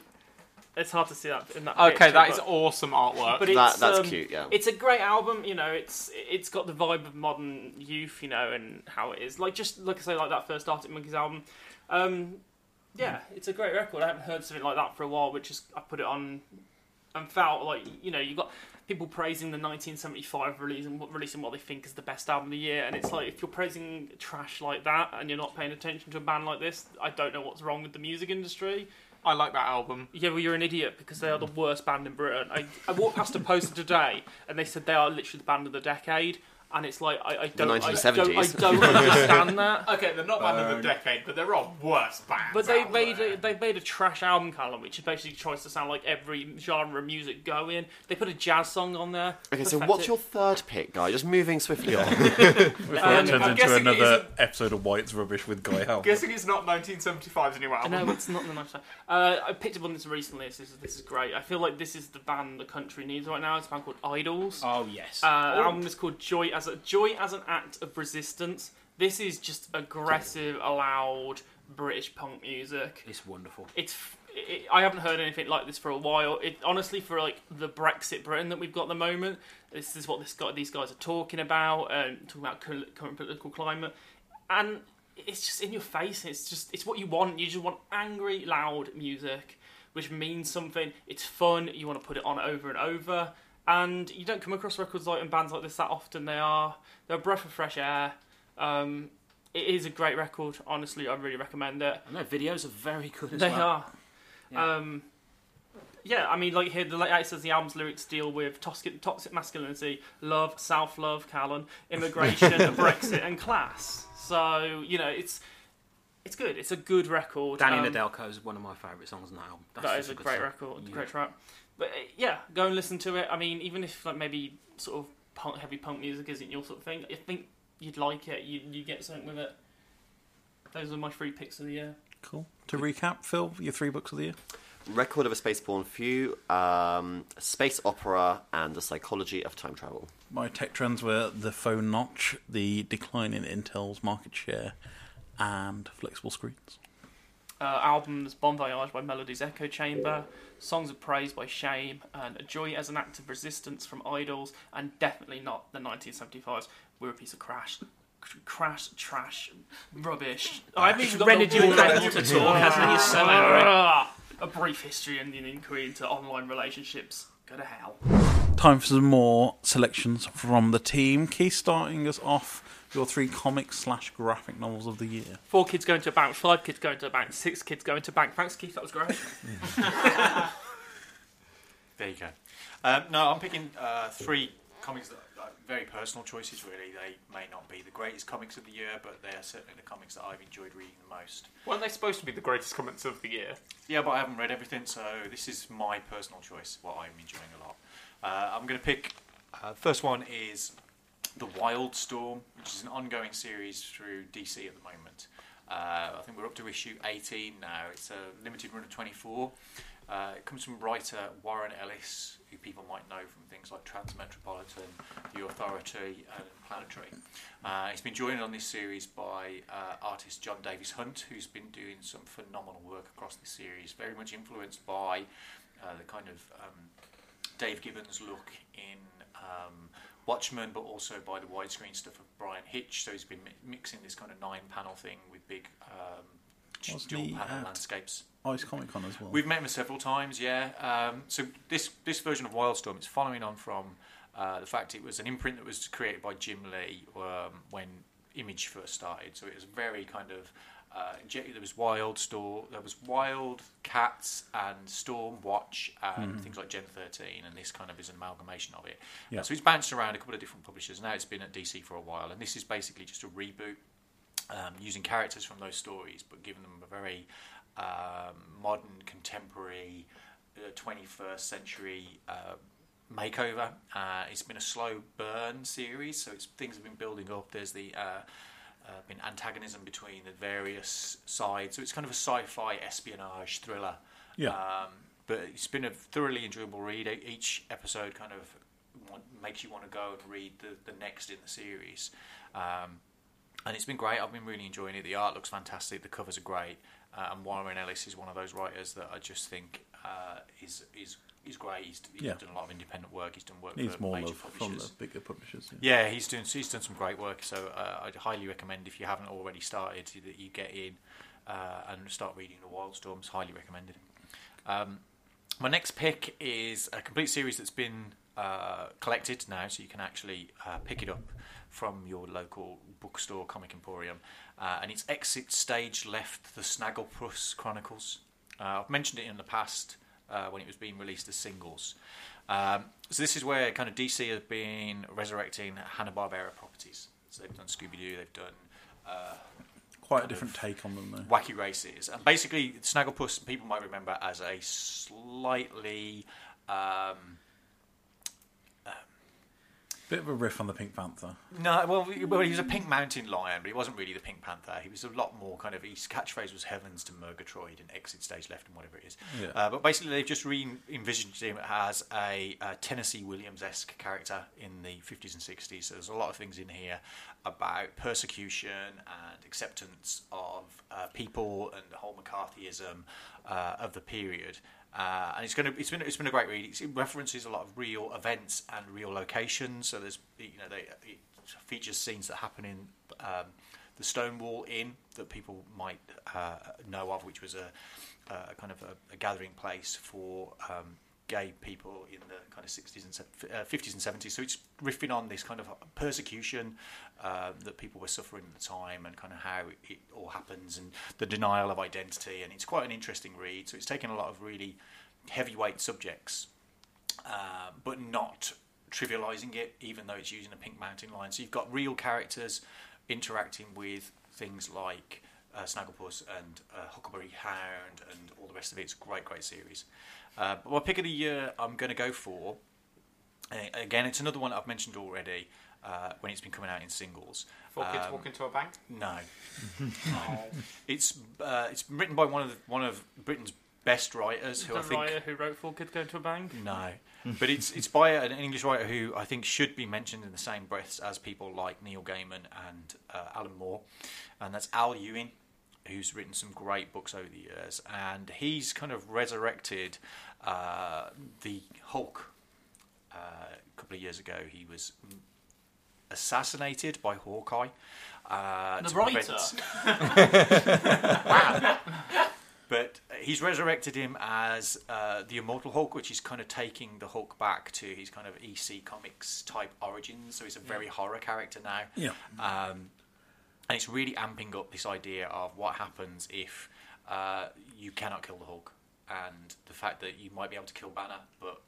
it's hard to see that in that. Okay, picture, that is but- awesome artwork. But That- that's um, cute, yeah. It's a great album. You know, it's it's got the vibe of modern youth. You know, and how it is. Like just like I say, like that first Arctic Monkeys album. Um, yeah, it's a great record. I haven't heard something like that for a while, which is I put it on and felt like you know you got people praising the 1975 release and what releasing what they think is the best album of the year, and it's like if you're praising trash like that and you're not paying attention to a band like this, I don't know what's wrong with the music industry. I like that album. Yeah, well, you're an idiot because they are the worst band in Britain. I, I walked past a poster today and they said they are literally the band of the decade, and it's like I, I don't, I 1970s. don't, I don't understand that. Okay, they're not band of the decade, but they're all worse bands. But they out made there. a, they made a trash album, Callum, which basically tries to sound like every genre of music going. They put a jazz song on there. Okay, so Pathetic. what's your third pick, guy? Just moving swiftly on. Before it Um, turns I'm into another episode of White's Rubbish with Guy Howell. Guessing it's not 1975's new album. No, it's not the nice. Uh, I picked up on this recently. This is this is great. I feel like this is the band the country needs right now. It's a band called IDLES. Oh yes. Uh, the album is called Joy as a Joy as an Act of Resistance. This is just aggressive, loud British punk music. it's wonderful. It's it, I haven't heard anything like this for a while. It honestly for like the Brexit Britain that we've got at the moment. This is what this guy, these guys are talking about and talking about cur- current political climate, and it's just in your face. It's just it's what you want. You just want angry, loud music, which means something. It's fun. You want to put it on over and over, and you don't come across records like and bands like this that often. They are they're a breath of fresh air. Um, it is a great record. Honestly, I really recommend it. I know videos are very good as They well. They are. Yeah. Um, yeah, I mean, like here, the it says the album's lyrics deal with toxic, toxic masculinity, love, self-love, Callan, immigration, Brexit, and class. So you know, it's it's good. It's a good record. Danny Um, Nedelko is one of my favourite songs on that album. That's that is a great song. record, Yeah. great track. But uh, yeah, go and listen to it. I mean, even if like maybe sort of punk, heavy punk music isn't your sort of thing, I think you'd like it. You you get something with it. Those are my three picks of the year. Cool. To recap, Phil, your three books of the year. Record of a Spaceborn Few, um, Space Opera, and The Psychology of Time Travel. My tech trends were the phone notch, the decline in Intel's market share, and flexible screens. Uh, albums Bon Voyage by Melody's Echo Chamber, Songs of Praise by Shame, and A Joy as an Act of Resistance from IDLES, and definitely not the 1975s. We're a piece of crash. c- Crash, trash, rubbish. I haven't even rendered you word. incapable to talk, hasn't he? You're so. A brief history and an inquiry into online relationships. Go to hell. Time for some more selections from the team. Keith, starting us off, your three comic slash graphic novels of the year. Four kids going to a bank, five kids going to a bank, six kids going to a bank. Thanks, Keith. That was great. There you go. Um, no, I'm picking uh, three comics that are very personal choices. Really, they may not be the greatest comics of the year, but they are certainly the comics that I've enjoyed reading the most. Weren't they supposed to be the greatest comics of the year? Yeah, but I haven't read everything, so this is my personal choice. What I'm enjoying a lot. Uh, I'm going to pick. Uh, first one is the Wild Storm, which is an ongoing series through DC at the moment. Uh, I think we're up to issue 18 now. It's a limited run of 24. Uh, it comes from writer Warren Ellis, who people might know from things like Transmetropolitan, The Authority, and Planetary. Uh, he's been joined on this series by uh, artist Jon Davis-Hunt, who's been doing some phenomenal work across this series, very much influenced by uh, the kind of um, Dave Gibbons look in um, Watchmen, but also by the widescreen stuff of Bryan Hitch. So he's been mi- mixing this kind of nine panel thing with big um, dual panel landscapes. Ice Comic Con as well. We've met him several times, yeah. Um, so this this version of Wildstorm is following on from uh, the fact it was an imprint that was created by Jim Lee um, when Image first started. So it was very kind of uh, there was Wild Storm, there was Wild Cats and Storm Watch and Mhm. things like Gen 13, and this kind of is an amalgamation of it. Yeah. So he's bounced around a couple of different publishers. Now it's been at DC for a while, and this is basically just a reboot um, using characters from those stories, but giving them a very um, modern, contemporary, uh, 21st century uh, makeover. Uh, it's been a slow burn series, so it's things have been building up. There's the uh, been antagonism between the various sides, so it's kind of a sci-fi espionage thriller. Yeah. Um, but it's been a thoroughly enjoyable read. Each episode kind of want, makes you want to go and read the, the next in the series. Um, and it's been great. I've been really enjoying it. The art looks fantastic. The covers are great. Uh, and Warren Ellis is one of those writers that I just think uh, is is is great. He's, he's Yeah. done a lot of independent work. He's done work Needs for more major love from publishers. the bigger publishers. Yeah, he's doing he's done some great work. So uh, I'd highly recommend if you haven't already started that you get in uh, and start reading the Wildstorms. Highly recommended. Um, my next pick is a complete series that's been uh, collected now, so you can actually uh, pick it up from your local bookstore, Comic Emporium, uh, and it's Exit Stage Left: The Snagglepuss Chronicles. Uh, I've mentioned it in the past uh, when it was being released as singles. Um, so this is where kind of DC has been resurrecting Hanna Barbera properties. So they've done Scooby Doo, they've done uh, Quite a different take on them, though. Wacky Races, and basically Snagglepuss people might remember as a slightly um, Bit of a riff on the Pink Panther. no, well, he- well, he was a Pink Mountain Lion, but he wasn't really the Pink Panther. He was a lot more kind of. His catchphrase was "Heavens to Murgatroyd" and "Exit Stage Left" and whatever it is. Yeah. Uh, but basically, they've just re-envisioned him as a, uh Tennessee Williams-esque character in the 50s and 60s. So there's a lot of things in here about persecution and acceptance of uh, people and the whole McCarthyism uh, of the period. Uh, and it's going to it's been it's been a great read. It references a lot of real events and real locations. So there's you know they it features scenes that happen in um, the Stonewall Inn that people might uh, know of, which was a, a kind of a, a gathering place for um, gay people in the kind of 60s and uh, 50s and 70s. So it's riffing on this kind of persecution um, that people were suffering at the time and kind of how it all happens and the denial of identity. And it's quite an interesting read. So it's taken a lot of really heavyweight subjects, uh, but not trivializing it, even though it's using a pink mountain line. So you've got real characters interacting with things like uh, Snagglepuss and uh, Huckleberry Hound and all the rest of it. It's a great, great series. Uh, but my pick of the year, I'm going to go for. Again, it's another one I've mentioned already uh, when it's been coming out in singles. Four kids Um, walk into a bank. No, it's uh, it's written by one of the, one of Britain's best writers, who I think who wrote Four Kids Go to a Bank? no, but it's it's by an English writer who I think should be mentioned in the same breaths as people like Neil Gaiman and uh, Alan Moore, and that's Al Ewing, who's written some great books over the years, and he's kind of resurrected uh, the Hulk. Uh, a couple of years ago, he was assassinated by Hawkeye. Uh, The writer? prevent- wow. But he's resurrected him as uh, the Immortal Hulk, which is kind of taking the Hulk back to his kind of EC Comics type origins. So he's a very horror character now. Yeah. Um, and it's really amping up this idea of what happens if uh, you cannot kill the Hulk, and the fact that you might be able to kill Banner, but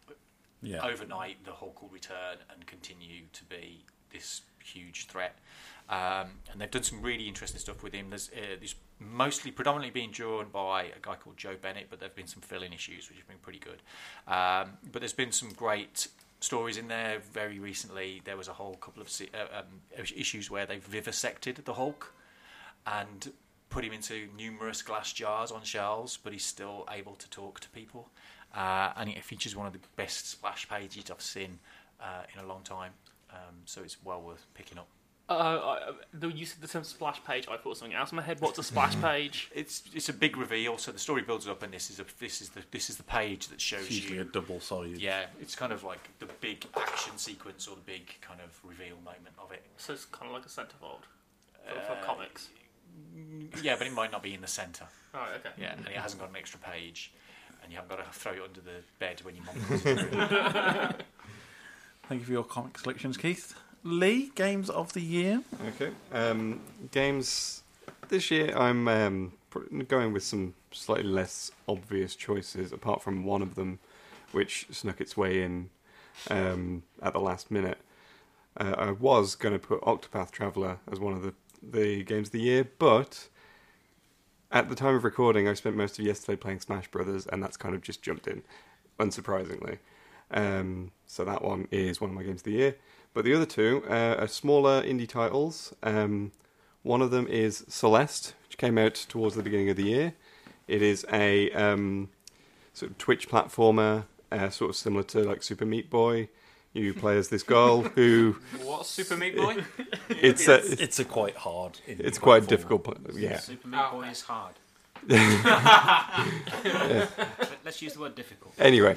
Yeah. overnight the Hulk will return and continue to be this huge threat. Um, and they've done some really interesting stuff with him. There's, uh, there's mostly predominantly being drawn by a guy called Joe Bennett, but there've been some fill-in issues which have been pretty good. Um, but there's been some great stories in there. Very recently, there was a whole couple of uh, um, issues where they vivisected the Hulk and put him into numerous glass jars on shelves, but he's still able to talk to people. Uh, and it features one of the best splash pages I've seen uh, in a long time. Um, so it's well worth picking up. Uh, I, the use of the term splash page, I thought something else in my head. What's a splash page? It's it's a big reveal. So the story builds up, and this is a this is the this is the page that shows It's usually you a double-sided. Yeah, it's kind of like the big action sequence or the big kind of reveal moment of it. So it's kind of like a centerfold for, Uh, for comics. Yeah, but it might not be in the centre. Right, okay. Yeah, and it hasn't got an extra page, and you haven't got to throw it under the bed when your mum comes. Thank you for your comic selections, Keith. Lee, games of the year. Okay. Um, games this year, I'm um, going with some slightly less obvious choices, apart from one of them, which snuck its way in um, at the last minute. Uh, I was going to put Octopath Traveler as one of the the games of the year, but at the time of recording, I spent most of yesterday playing Smash Brothers, and that's kind of just jumped in. unsurprisingly. Um, so that one is one of my games of the year. But the other two uh, are smaller indie titles. Um, one of them is Celeste, which came out towards the beginning of the year. It is a um, sort of Twitch platformer, uh, sort of similar to like Super Meat Boy. You play as this girl who. What Super Meat Boy? It's a, It's- it's a quite hard indie It's quite platformer. difficult. Yeah. Super Meat Boy is hard. Yeah. Let- Let's use the word difficult. Anyway,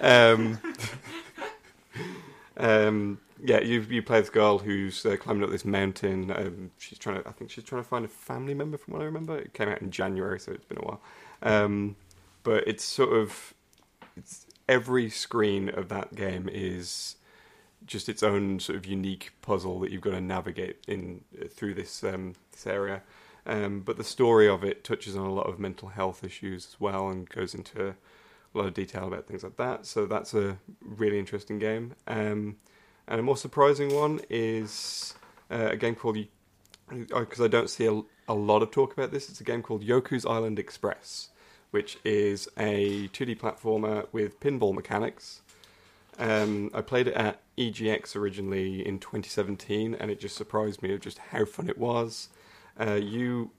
um, um, yeah, you you play this girl who's uh, climbing up this mountain. Um, she's trying to, I think she's trying to find a family member. From what I remember, it came out in January, so it's been a while. Um, but it's sort of, it's every screen of that game is just its own sort of unique puzzle that you've got to navigate in through this um, this area. Um, but the story of it touches on a lot of mental health issues as well, and goes into a lot of detail about things like that. So that's a really interesting game. Um, and a more surprising one is uh, a game called because I don't see a, a lot of talk about this. It's a game called Yoku's Island Express, which is a 2D platformer with pinball mechanics. Um, I played it at EGX originally in 2017, and it just surprised me of just how fun it was. Uh, you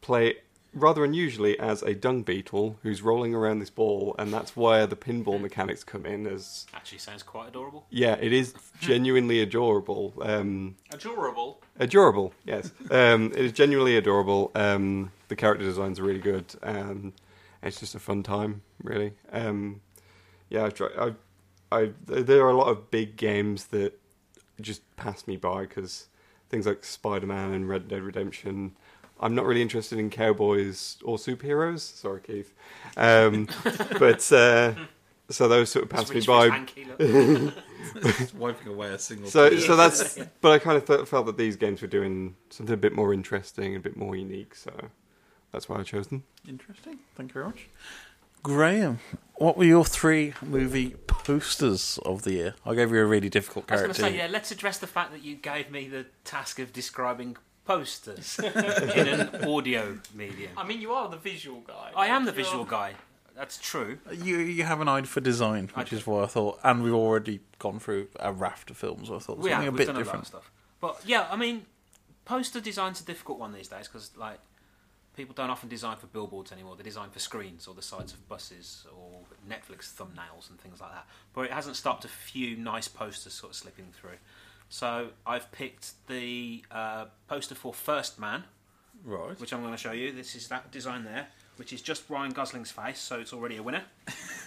play rather unusually as a dung beetle who's rolling around this ball, and that's where the pinball mechanics come in. As Actually, sounds quite adorable. yeah, it is genuinely adorable. Um, Adorable. Adorable, yes. Um, it is genuinely adorable. Um, the character designs are really good. Um, and it's just a fun time, really. Um, yeah, I've tried, I, I, there are a lot of big games that just pass me by because things like Spider Man and Red Dead Redemption. I'm not really interested in cowboys or superheroes. Sorry, Keith. Um, but uh, so those sort of pass Switch me by. Just wiping away a single So, tear. so that's. But I kind of felt, felt that these games were doing something a bit more interesting, a bit more unique. So that's why I chose them. Interesting. Thank you very much. Graham, what were your three movie posters of the year? I gave you a really difficult I was going character. to say, yeah, let's address the fact that you gave me the task of describing posters in an audio medium. I mean, you are the visual guy. I am the You're- visual guy. That's true. You you have an eye for design, which is why I thought, and we've already gone through a raft of films. I thought We something have, a we've bit done a lot different. of stuff. But yeah, I mean, poster design's a difficult one these days because like people don't often design for billboards anymore. They design for screens or the sides of buses or Netflix thumbnails and things like that. But it hasn't stopped a few nice posters sort of slipping through. So I've picked the uh, poster for First Man, right? Which I'm going to show you. This is that design there, which is just Ryan Gosling's face, so it's already a winner.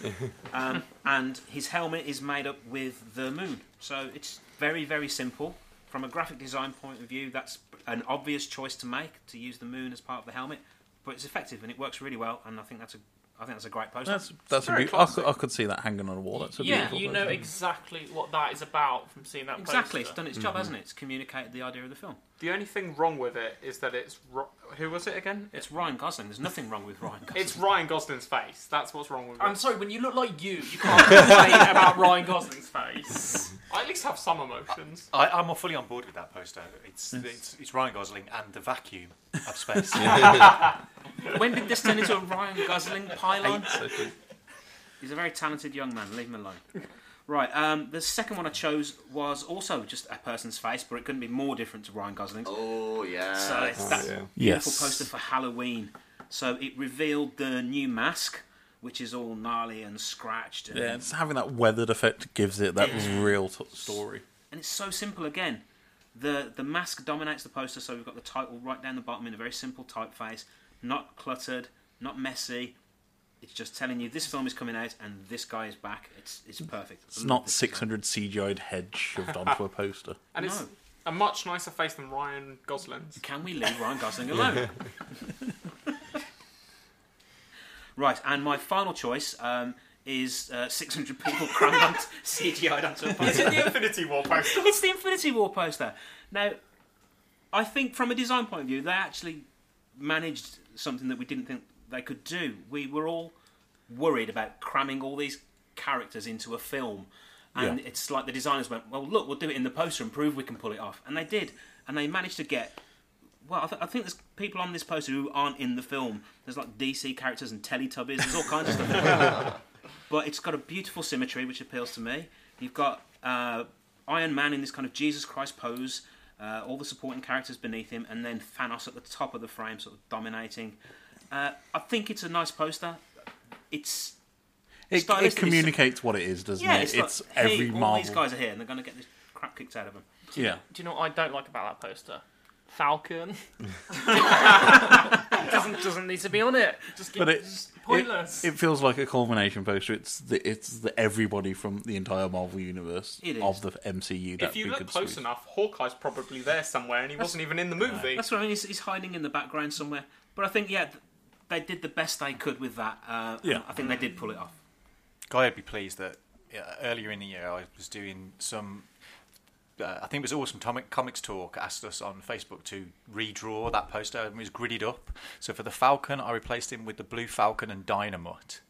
um, and his helmet is made up with the moon, so it's very very simple. From a graphic design point of view, that's an obvious choice to make to use the moon as part of the helmet, but it's effective and it works really well. And I think that's a I think that's a great poster. That's that's a very beautiful. I could, I could see that hanging on a wall. That's a beautiful. yeah, beautiful. you know poster. exactly what that is about from seeing that. Exactly, poster. it's done its job, mm-hmm. hasn't it? It's communicated the idea of the film. The only thing wrong with it is that it's ro- who was it again? It's Ryan Gosling. There's nothing wrong with Ryan Gosling. It's Ryan Gosling's face. That's what's wrong with it. I'm sorry, when you look like you, you can't complain about Ryan Gosling's face. I at least have some emotions. I, I'm fully on board with that poster. It's, it's it's Ryan Gosling and the vacuum of space. when did this turn into a Ryan Gosling pylon? Eight. He's a very talented young man. Leave him alone. Right. Um, the second one I chose was also just a person's face, but it couldn't be more different to Ryan Gosling's. Oh yeah. So it's Oh, that yeah. beautiful Yes. poster for Halloween. So it revealed the new mask, which is all gnarly and scratched. And, Yeah, it's having that weathered effect gives it that Yeah. real t- story. and it's so simple again. The the mask dominates the poster, so we've got the title right down the bottom in a very simple typeface, not cluttered, not messy. It's just telling you this film is coming out and this guy is back. It's it's perfect. It's not 600 CGI'd heads shoved onto a poster. And it's No. a much nicer face than Ryan Gosling's. Can we leave Ryan Gosling alone? right, and my final choice um, is uh, 600 people crammed onto CGI'd onto a poster. Is it the Infinity War poster? It's the Infinity War poster. Now, I think from a design point of view, they actually managed something that we didn't think they could do. We were all worried about cramming all these characters into a film. And Yeah. it's like the designers went, well, look, we'll do it in the poster and prove we can pull it off. And they did. And they managed to get. Well, I, th- I think there's people on this poster who aren't in the film. There's like DC characters and Teletubbies. There's all kinds of stuff. but it's got a beautiful symmetry which appeals to me. You've got uh, Iron Man in this kind of Jesus Christ pose, uh, all the supporting characters beneath him, and then Thanos at the top of the frame, sort of dominating. Uh, I think it's a nice poster. It's It, it communicates what it is, doesn't yeah, it? it's, It's, like, hey, every all these guys are here, and they're going to get this crap kicked out of them. Yeah. Do you know what I don't like about that poster? Falcon. doesn't doesn't need to be on it. Just, But it, just it, pointless. it feels like a culmination poster. It's the it's the everybody from the entire Marvel universe of the MCU. That If you look could close squeeze. enough, Hawkeye's probably there somewhere, and he wasn't even in the movie. That's what I mean. He's, he's hiding in the background somewhere. But I think, yeah, th- they did the best they could with that. Uh, Yeah. I think they did pull it off. Guy would be pleased that yeah, earlier in the year I was doing some. Uh, I think it was Awesome Comic, Comics Talk asked us on Facebook to redraw that poster and it was gridded up. So for the Falcon, I replaced him with the Blue Falcon and Dynamite.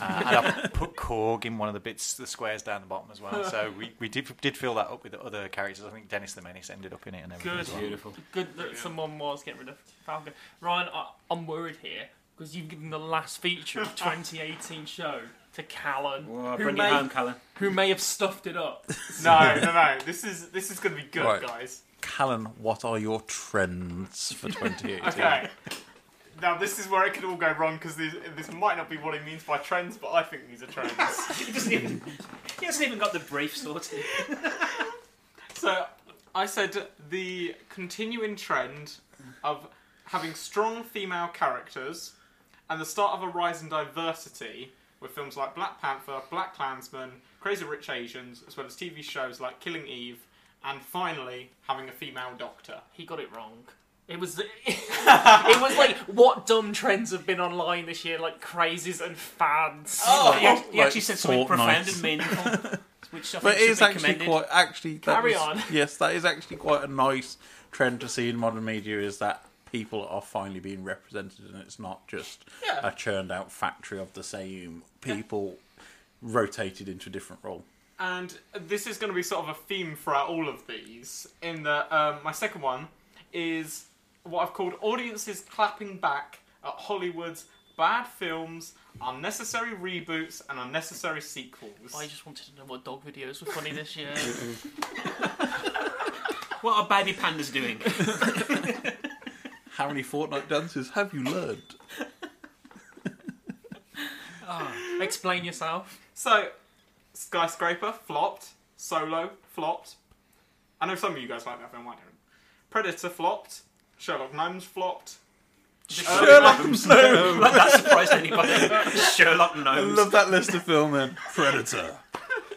Uh, and I put Korg in one of the bits, the squares down the bottom as well. So we, we did did fill that up with the other characters. I think Dennis the Menace ended up in it and everything. Good, as well. Good that someone was getting rid of Falcon. Ryan, I, I'm worried here because you've given the last feature of 2018 show to Callum, Well, who bring it may home, Callum. who may have stuffed it up. no, no, no. This is this is going to be good, Right. guys. Callum, what are your trends for 2018? Okay. Now this is where it could all go wrong because this, this might not be what he means by trends, but I think these are trends. he, doesn't even, he hasn't even got the brief sorted. so I said the continuing trend of having strong female characters and the start of a rise in diversity with films like Black Panther, BlacKkKlansman, Crazy Rich Asians, as well as TV shows like Killing Eve, and finally having a female doctor. He got it wrong. It was it was like what dumb trends have been online this year, like crazes and fads. Oh, Like- he, act- he like actually said something Fortnite. profound and meaningful, which I But think it should is actually commended. quite actually. that Carry was- on. Yes, that is actually quite a nice trend to see in modern media. Is that people are finally being represented, and it's not just Yeah. a churned out factory of the same people rotated into a different role. And this is going to be sort of a theme throughout all of these. In that, um, my second one is what I've called audiences clapping back at Hollywood's bad films, unnecessary reboots, and unnecessary sequels. I just wanted to know what dog videos were funny this year. What are baby pandas doing? How many Fortnite dances have you learned? Ah, explain yourself. So, Skyscraper flopped. Solo flopped. I know some of you guys like that film. I don't. Predator flopped. Sherlock Gnomes flopped. Sherlock Gnomes. Gnomes. Like that surprised anybody. Sherlock I Gnomes. love that list of film then. Predator.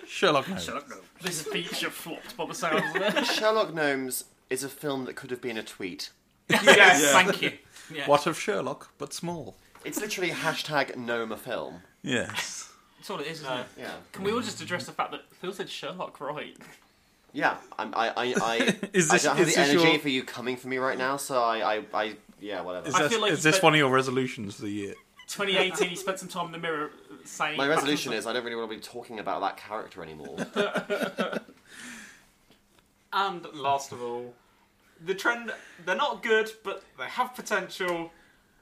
Sherlock Gnomes. Sherlock Gnomes. This feature flopped by the sounds of it. Sherlock Gnomes is a film that could have been a tweet. Yes, thank you. Yeah. What of Sherlock, but small? It's literally hashtag gnome a film. Yes. That's all it is, isn't it? Yeah. Can we all just address the fact that Phil said Sherlock right? Yeah, I'm, I, I, I, Is this- I don't have is the this energy your- for you coming for me right now, so I, I, I yeah, whatever. Is, I this, feel like is you this spent- one of your resolutions for the year? 2018, he spent some time in the mirror saying. My resolution is I don't really want to be talking about that character anymore. And last of all, the trend, they're not good, but they have potential.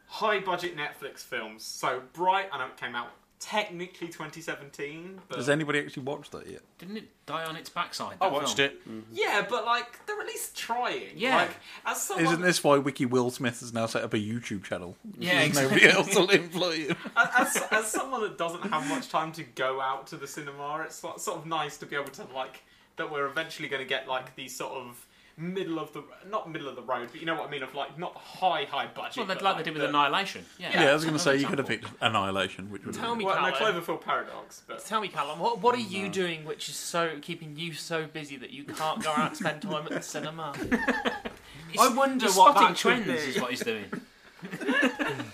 High budget Netflix films. So, Bright, I know it came out technically 2017, but. Has anybody actually watched that yet? Didn't it die on its backside? I that watched film? it. Mm-hmm. Yeah, but like, they're at least trying. Yeah. Like, as someone. Isn't this why Wiki Will Smith has now set up a YouTube channel? Yeah, Because Nobody else will employ him. as, as someone that doesn't have much time to go out to the cinema, it's sort sort of nice to be able to like that we're eventually going to get like these sort of middle of the not middle of the road, but you know what I mean of like not high high budget. Well, they'd but, like they did with the- Annihilation. Yeah, Yeah, I was going to say another you could have example. picked Annihilation, which would Tell me, Well, no, Callum. Cloverfield Paradox, but Tell me, Callum, what, what are you doing which is so keeping you so busy that you can't go out and spend time at the cinema? I wonder what spotting that could trends be. is what he's doing.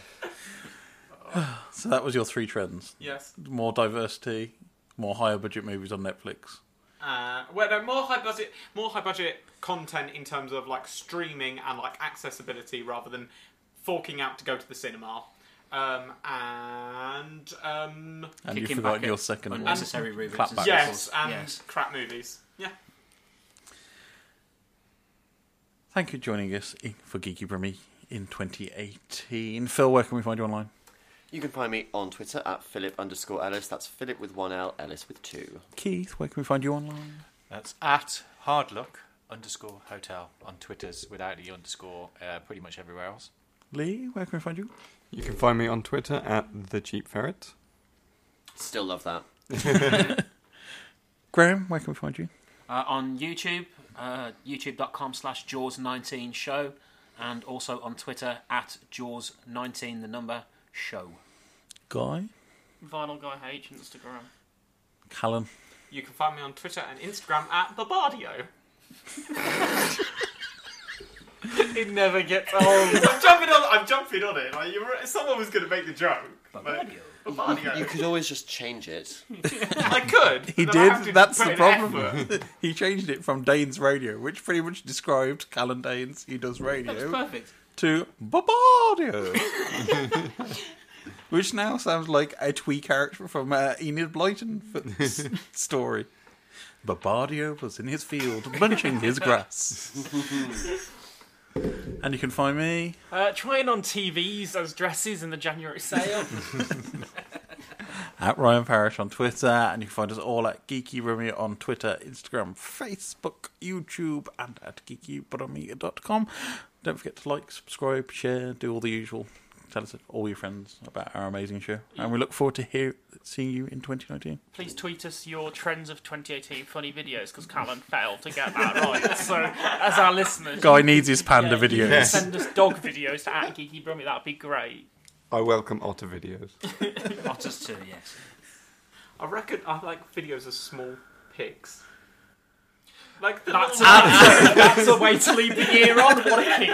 So that was your three trends. yes. More diversity, more higher budget movies on Netflix. Uh, well, no, more high budget, more high budget content in terms of like streaming and like accessibility rather than forking out to go to the cinema. Um, and um, And Kicking you've forgotten back your at second one. unnecessary reboots Clapback. and yes, and Yes. crap movies. Yeah. Thank you for joining us for Geeky Brummy in 2018. Phil, where can we find you online? You can find me on Twitter at Philip underscore Ellis. That's Philip with one L, Ellis with two. Keith, where can we find you online? That's at hardluck underscore hotel on Twitters without the underscore, uh, pretty much everywhere else. Lee, where can we find you? You can find me on Twitter at the Cheap Ferret. Still love that. Graham, where can we find you? Uh, on YouTube, uh, youtube.com slash Jaws19show, and also on Twitter at Jaws19, the number, show. Guy, Vinyl Guy H Instagram. Callum. You can find me on Twitter and Instagram at Barbardio. it never gets old. I'm jumping on. I'm jumping on it. Like you, were- someone was going to make the joke. Barbardio. Barbardio. You could always just change it. I could. He but I have did. That's put the in problem. effort. he changed it from Danes Radio, which pretty much described Callum Danes, he does radio, That was perfect. To Barbardio. which now sounds like a twee character from uh, Enid Blyton f- story. Barbardio was in his field munching his grass. and you can find me Uh, trying on TVs as dresses in the January sale. at Ryan Parish on Twitter, and you can find us all at Geeky Brummy on Twitter, Instagram, Facebook, YouTube, and at geekybrummy.com. Don't forget to like, subscribe, share, do all the usual. Tell us all your friends about our amazing show, and we look forward to hear, seeing you in 2019. Please tweet us your trends of 2018 funny videos because Callum failed to get that right. So, as our listeners, Guy needs his panda you can videos. Send us dog videos to at Geeky Brummy. That'd be great. I welcome otter videos. Otters too, yes. I reckon I like videos of small pigs. Like the That's a, that's a way to leave the year on. What a kink.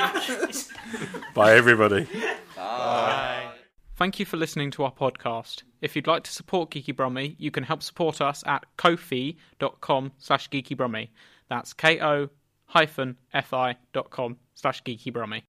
Bye, everybody. Bye. Thank you for listening to our podcast. If you'd like to support Geeky Brummy, you can help support us at ko-fi.com slash geekybrummy. That's ko-fi.com slash geekybrummy.